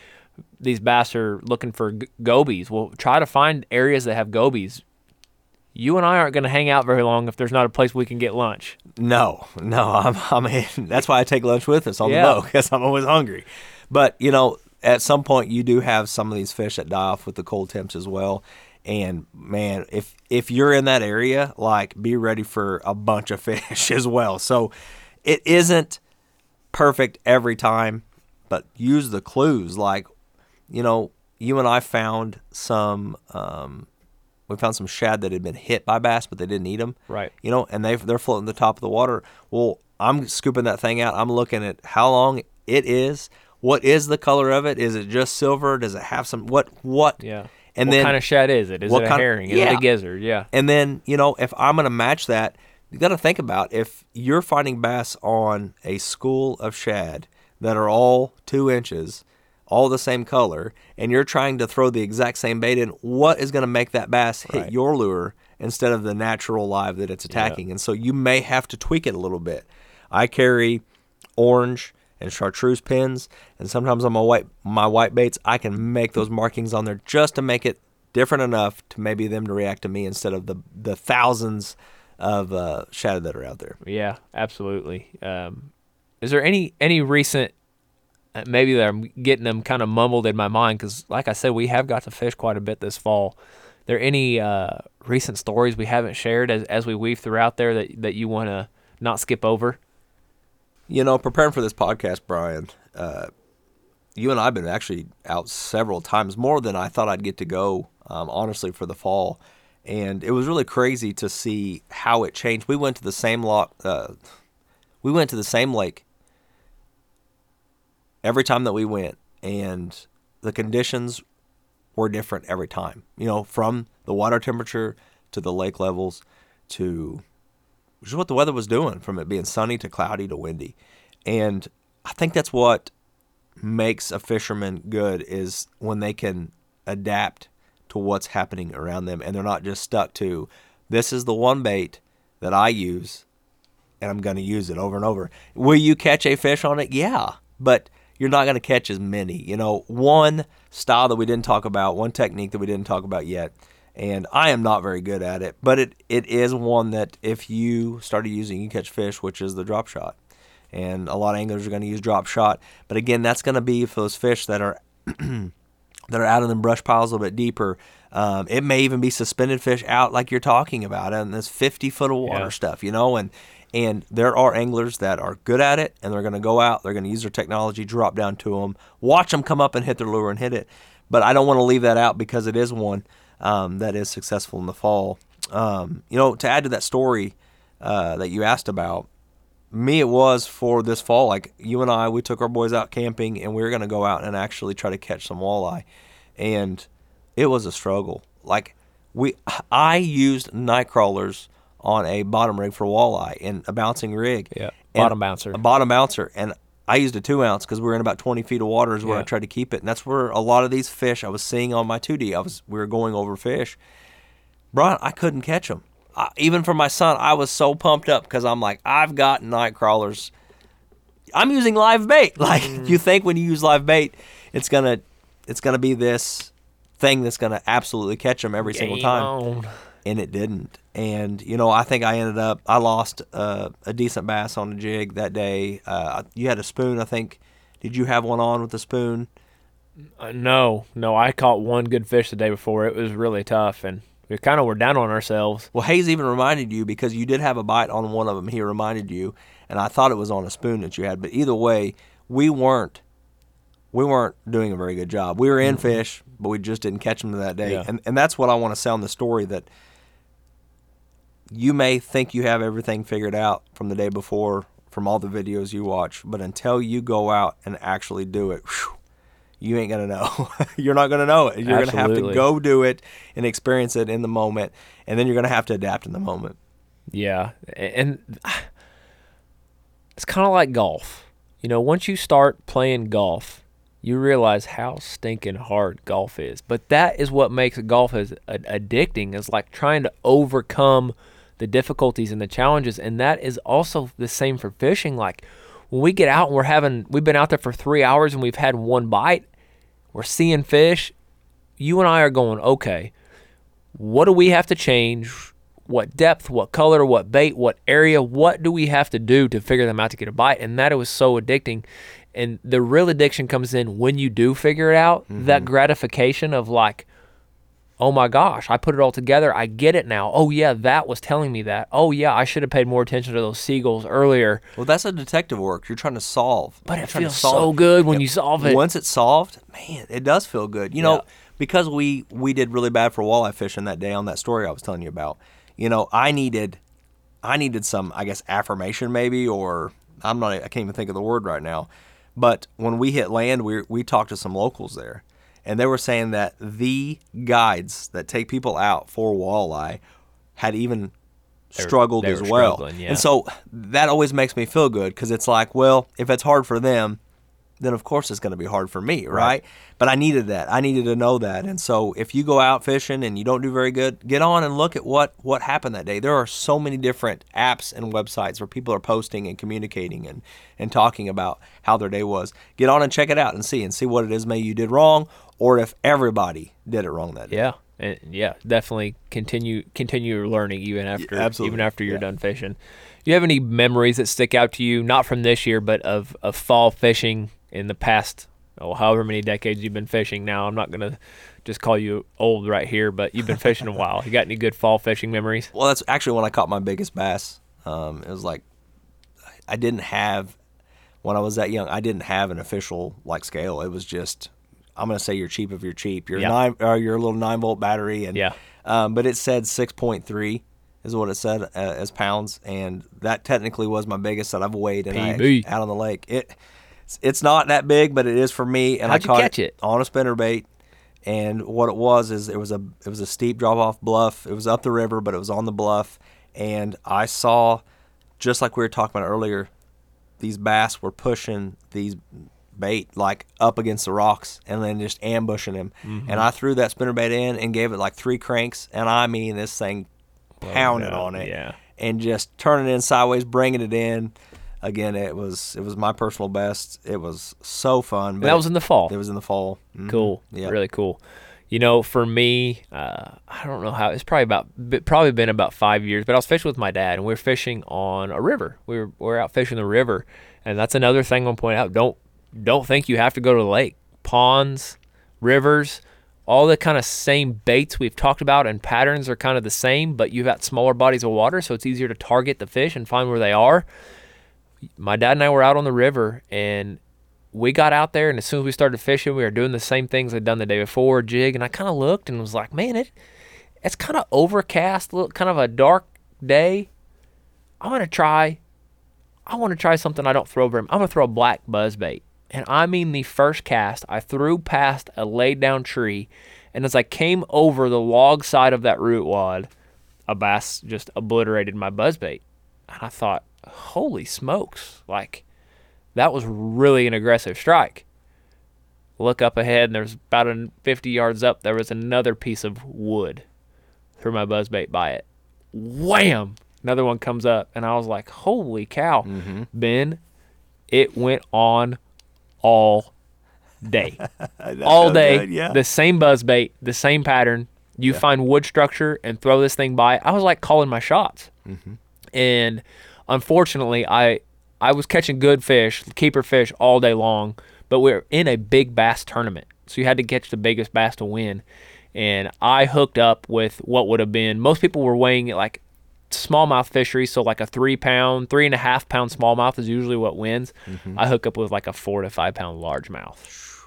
these bass are looking for g- gobies. Well, try to find areas that have gobies. you and I aren't going to hang out very long if there's not a place we can get lunch. No, no. I'm, I mean, that's why I take lunch with us on Yeah. the boat because I'm always hungry. But you know, at some point, you do have some of these fish that die off with the cold temps as well. And man, if if you're in that area, like, be ready for a bunch of fish as well. So it isn't perfect every time, but use the clues. Like, you know, you and I found some. Um, we found some shad that had been hit by bass, but they didn't eat them Right. you know, and they they're floating the top of the water. Well, I'm scooping that thing out. I'm looking at how long it is. What is the color of it? Is it just silver? Does it have some what what? Yeah. And what then kind of shad is it? Is it a kind of- herring? Is it yeah. a gizzard? Yeah. and then you know if I'm gonna match that, you got to think about if you're finding bass on a school of shad that are all two inches, all the same color, and you're trying to throw the exact same bait in. What is gonna make that bass hit Right. your lure instead of the natural live that it's attacking? And so you may have to tweak it a little bit. I carry orange and chartreuse pins, and sometimes on my white my white baits, I can make those markings on there just to make it different enough to maybe them to react to me instead of the the thousands of uh, shadow that are out there. Yeah, absolutely. Um, is there any any recent maybe that I'm getting them kind of mumbled in my mind because, like I said, we have got to fish quite a bit this fall. Are There any uh, recent stories we haven't shared as as we weave throughout there that that you want to not skip over? You know, preparing for this podcast, Brian, uh, you and I have been actually out several times, more than I thought I'd get to go, um, honestly, for the fall. And it was really crazy to see how it changed. We went to the same lot, uh, we went to the same lake every time that we went, and the conditions were different every time. You know, from the water temperature to the lake levels to which is what the weather was doing from it being sunny to cloudy to windy. And I think that's what makes a fisherman good is when they can adapt to what's happening around them and they're not just stuck to this is the one bait that I use and I'm going to use it over and over. Will you catch a fish on it? Yeah, but you're not going to catch as many. You know, one style that we didn't talk about, one technique that we didn't talk about yet, and I am not very good at it, but it, it is one that if you started using, you catch fish, which is the drop shot. And a lot of anglers are going to use drop shot, but again, that's going to be for those fish that are that are out in the brush piles a little bit deeper. Um, it may even be suspended fish out like you're talking about, and this 50 foot of water Yeah. stuff, you know. And and there are anglers that are good at it, and they're going to go out, they're going to use their technology, drop down to them, watch them come up and hit their lure and hit it. But I don't want to leave that out because it is one um, that is successful in the fall. Um, you know, to add to that story uh, that you asked about, me it was for this fall like you and i we took our boys out camping and we were going to go out and actually try to catch some walleye and it was a struggle like we i used night crawlers on a bottom rig for walleye and a bouncing rig Yeah, bottom bouncer. a bottom bouncer and i used a two ounce because we were in about 20 feet of water is where i tried to keep it and that's where a lot of these fish i was seeing on my 2d i was we were going over fish Brian, I couldn't catch them. I, even for my son, I was so pumped up because I'm like, I've got night crawlers. I'm using live bait. Like mm. you think when you use live bait, it's gonna, it's gonna be this thing that's gonna absolutely catch them every single time, on. And it didn't. And you know, I think I ended up, I lost uh, a decent bass on a jig that day. Uh, you had a spoon, I think. Did you have one on with the spoon? Uh, no, no, I caught one good fish the day before. It was really tough, and we kind of were down on ourselves. Well, Hayes even reminded you because you did have a bite on one of them. He reminded you, and I thought it was on a spoon that you had. But either way, we weren't we weren't doing a very good job. We were in fish, but we just didn't catch them that day. Yeah. And and that's what I want to sound the story that you may think you have everything figured out from the day before from all the videos you watch, but until you go out and actually do it, whew, you ain't gonna know. you're not gonna know it. You're gonna have to go do it and experience it in the moment, and then you're gonna have to adapt in the moment. Yeah, and it's kind of like golf. You know, once you start playing golf, you realize how stinking hard golf is. But that is what makes golf as addicting. Is like trying to overcome the difficulties and the challenges, and that is also the same for fishing. Like when we get out and we're having, we've been out there for three hours and we've had one bite. We're seeing fish. You and I are going, okay, what do we have to change? what depth, what color, what bait, what area, what do we have to do to figure them out to get a bite? And that was so addicting. And the real addiction comes in when you do figure it out, that mm-hmm. gratification of like, oh my gosh, I put it all together. I get it now. Oh yeah, that was telling me that. Oh yeah, I should have paid more attention to those seagulls earlier. Well, that's a detective work. You're trying to solve. But it feels so good when Yeah, you solve it. Once it's solved, man, it does feel good. You know, because we we did really bad for walleye fishing that day on that story I was telling you about. You know, I needed I needed some, I guess, affirmation maybe, or I'm not, I can't even think of the word right now. But when we hit land, we we talked to some locals there, and they were saying that the guides that take people out for walleye had even They struggled as well. yeah. And so that always makes me feel good because it's like, well, if it's hard for them, then of course it's going to be hard for me, right? But I needed that. I needed to know that. And so if you go out fishing and you don't do very good, get on and look at what what happened that day. There are so many different apps and websites where people are posting and communicating and and talking about how their day was. Get on and check it out and see and see what it is maybe you did wrong or if everybody did it wrong that day. Yeah, and yeah, definitely continue continue learning even after absolutely. even after you're Yeah. done fishing. Do you have any memories that stick out to you, not from this year, but of, of fall fishing in the past? Oh, however many decades you've been fishing now. I'm not gonna just call you old right here, but you've been fishing a while. You got any good fall fishing memories? Well, that's actually when I caught my biggest bass. Um, it was like I didn't have when I was that young. I didn't have an official like scale. It was just I'm gonna say you're cheap if you're cheap. You're Yeah. nine or your little nine volt battery and Yeah. Um, but it said six point three is what it said uh, as pounds, and that technically was my biggest that I've weighed and I, out on the lake. It it's not that big, but it is for me. And How'd I caught catch it? on a spinnerbait. And what it was is it was a it was a steep drop off bluff. It was up the river, but it was on the bluff. And I saw, just like we were talking about earlier, these bass were pushing these bait like up against the rocks and then just ambushing him. Mm-hmm. And I threw that spinnerbait in and gave it like three cranks. And I mean, this thing pounded up, on it. yeah. And just turning it in sideways, bringing it in. Again, it was it was my personal best. It was so fun. that was in the fall. It was in the fall. Mhm. Cool. Yeah. Really cool. You know, for me, uh, I don't know how it's probably about probably been about five years, but I was fishing with my dad, and we were fishing on a river. We were we were out fishing the river, and that's another thing I'm point out. Don't don't think you have to go to the lake, ponds, rivers, all the kind of same baits we've talked about and patterns are kind of the same, but you've got smaller bodies of water, so it's easier to target the fish and find where they are. My dad and I were out on the river, and we got out there, and as soon as we started fishing, we were doing the same things I'd done the day before, jig, and I kind of looked and was like, man, it it's kind of overcast, look, kind of a dark day. I'm gonna try. I want to try something I don't throw very. I'm gonna throw a black buzzbait, and I mean the first cast, I threw past a laid down tree, and as I came over the log side of that root wad, a bass just obliterated my buzzbait, and I thought, holy smokes, like that was really an aggressive strike. Look up ahead, and there's about 50 yards up. There was another piece of wood. Threw my buzzbait by it. Wham! Another one comes up, and I was like, "Holy cow, Ben!" It went on all day, all day. good, yeah. The same buzzbait, the same pattern. You find wood structure and throw this thing by. I was like calling my shots, Mm-hmm. and unfortunately, I I was catching good fish, keeper fish all day long, but we are in a big bass tournament, so you had to catch the biggest bass to win. And I hooked up with what would have been most people were weighing it like smallmouth fishery, so like a three pound, three and a half pound smallmouth is usually what wins. Mm-hmm. I hook up with like a four to five pound largemouth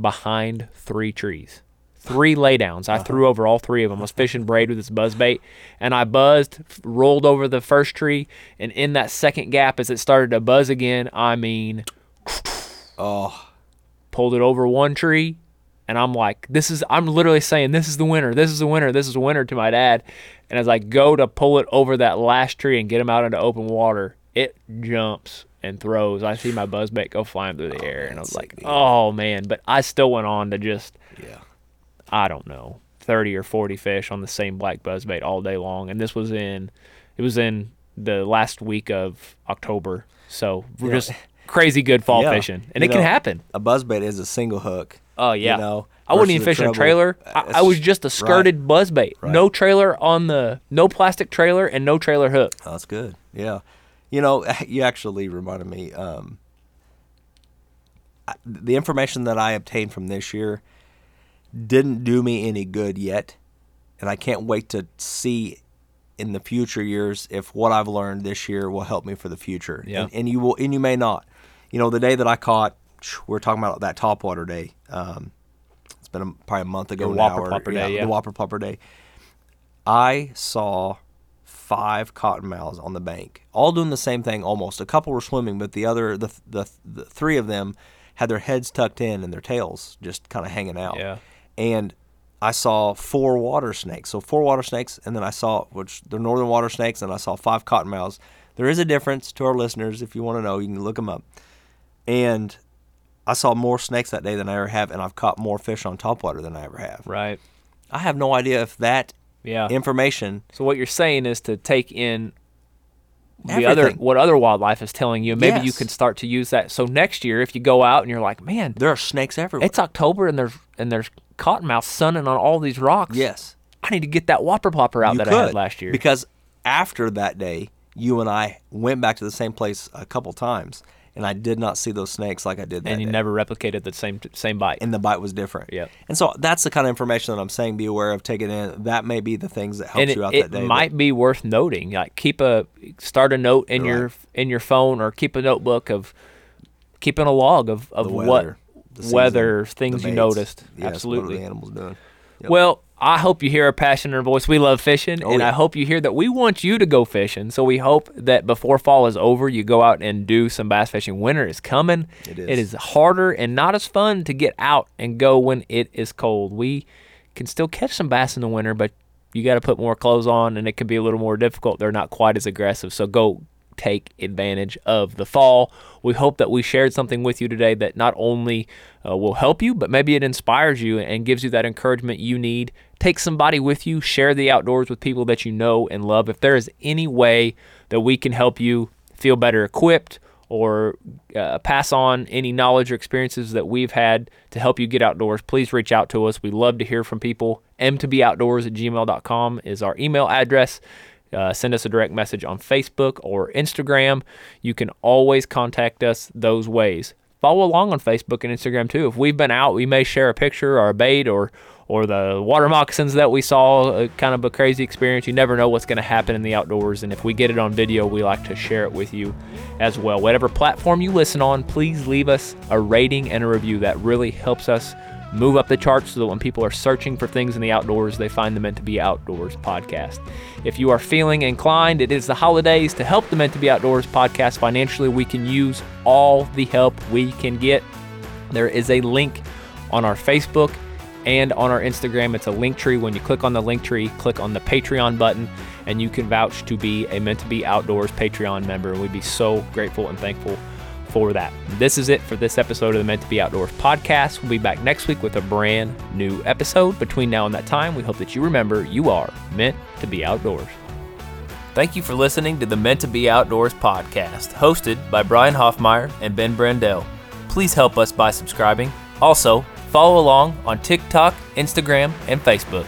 behind three trees. Three laydowns. I threw over all three of them. I was fishing braid with this buzz bait, and I buzzed, rolled over the first tree, and in that second gap, as it started to buzz again, I mean, Oh, pulled it over one tree, and I'm like, this is. I'm literally saying, this is the winner. This is the winner. This is the winner to my dad. And as I go to pull it over that last tree and get him out into open water, it jumps and throws. I see my buzz bait go flying through the air, and I was like, oh man. But I still went on to just yeah. I don't know, 30 or 40 fish on the same black buzzbait all day long. And this was in, it was in the last week of October. So we're Yeah. just crazy good fall Yeah. fishing. And You it can happen. A buzzbait is a single hook, Oh yeah. You know, I wouldn't even fish in a trailer. I, I was just- a skirted buzzbait. Right. No trailer on the no plastic trailer and no trailer hook. Oh, that's good. Yeah. You know, you actually reminded me. Um, the information that I obtained from this year didn't do me any good yet, and I can't wait to see in the future years if what I've learned this year will help me for the future. Yeah. And, and you will, and you may not. You know, the day that I caught, we we're talking about that topwater day. Um, it's been a, probably a month ago The now. Whopper or- Plopper day, yeah. The Whopper Plopper day. I saw five cottonmouths on the bank, all doing the same thing almost. A couple were swimming, but the other, the the, the three of them had their heads tucked in and their tails just kind of hanging out. Yeah. And I saw four water snakes. So four water snakes, and then I saw which they're northern water snakes, and I saw five cottonmouths. There is a difference to our listeners. If you want to know, you can look them up. And I saw more snakes that day than I ever have, and I've caught more fish on topwater than I ever have. Right. I have no idea if that Yeah. information So what you're saying is to take in the other what other wildlife is telling you. Maybe you can start to use that. So next year, if you go out and you're like, man, there are snakes everywhere. it's October and there's and there's cottonmouth sunning on all these rocks. yes, I need to get that whopper plopper out you that could I had last year. because after that day, you and I went back to the same place a couple times, and I did not see those snakes like I did that and you day. never replicated the same same bite. and the bite was different. Yep. And so that's the kind of information that I'm saying. Be aware of, take it in. That may be the things that helps and it, you out it that day. but- might be worth noting. Like keep a start a note in your Right. in your phone or keep a notebook of keeping a log of, of what the weather the things you noticed. Yes, What are Absolutely. animals doing? Yep. Well, I hope you hear our passion in our voice. We love fishing, Oh, and I hope you hear that we want you to go fishing. So we hope that before fall is over, you go out and do some bass fishing. Winter is coming. It It is. is harder and not as fun to get out and go when it is cold. We can still catch some bass in the winter, but you got to put more clothes on, and it can be a little more difficult. They're not quite as aggressive. So go take advantage of the fall. We hope that we shared something with you today that not only uh, will help you, but maybe it inspires you and gives you that encouragement you need. Take somebody with you, share the outdoors with people that you know and love. If there is any way that we can help you feel better equipped or uh, pass on any knowledge or experiences that we've had to help you get outdoors, please reach out to us. We love to hear from people. m2boutdoors at gmail.com is our email address. Uh, send us a direct message on Facebook or Instagram. You can always contact us those ways. Follow along on Facebook and Instagram too. If we've been out, we may share a picture or a bait or or the water moccasins that we saw. Uh, kind of a crazy experience. You never know what's going to happen in the outdoors, and if we get it on video, we like to share it with you as well. Whatever platform you listen on, please leave us a rating and a review. That really helps us move up the charts so that when people are searching for things in the outdoors, they find the Meant to Be Outdoors podcast. If you are feeling inclined, it is the holidays to help the Meant to Be Outdoors podcast financially. We can use all the help we can get. There is a link on our Facebook and on our Instagram. It's a Linktree. When you click on the Linktree, click on the Patreon button, and you can vouch to be a Meant to Be Outdoors Patreon member. We'd be so grateful and thankful for that. This is it for this episode of the Meant to Be Outdoors podcast. We'll be back next week with a brand new episode. Between now and that time, we hope that you remember you are meant to be outdoors. Thank you for listening to the Meant to Be Outdoors podcast, hosted by Brian Hoffmeyer and Ben Brandell. Please help us by subscribing. Also, follow along on TikTok, Instagram, and Facebook.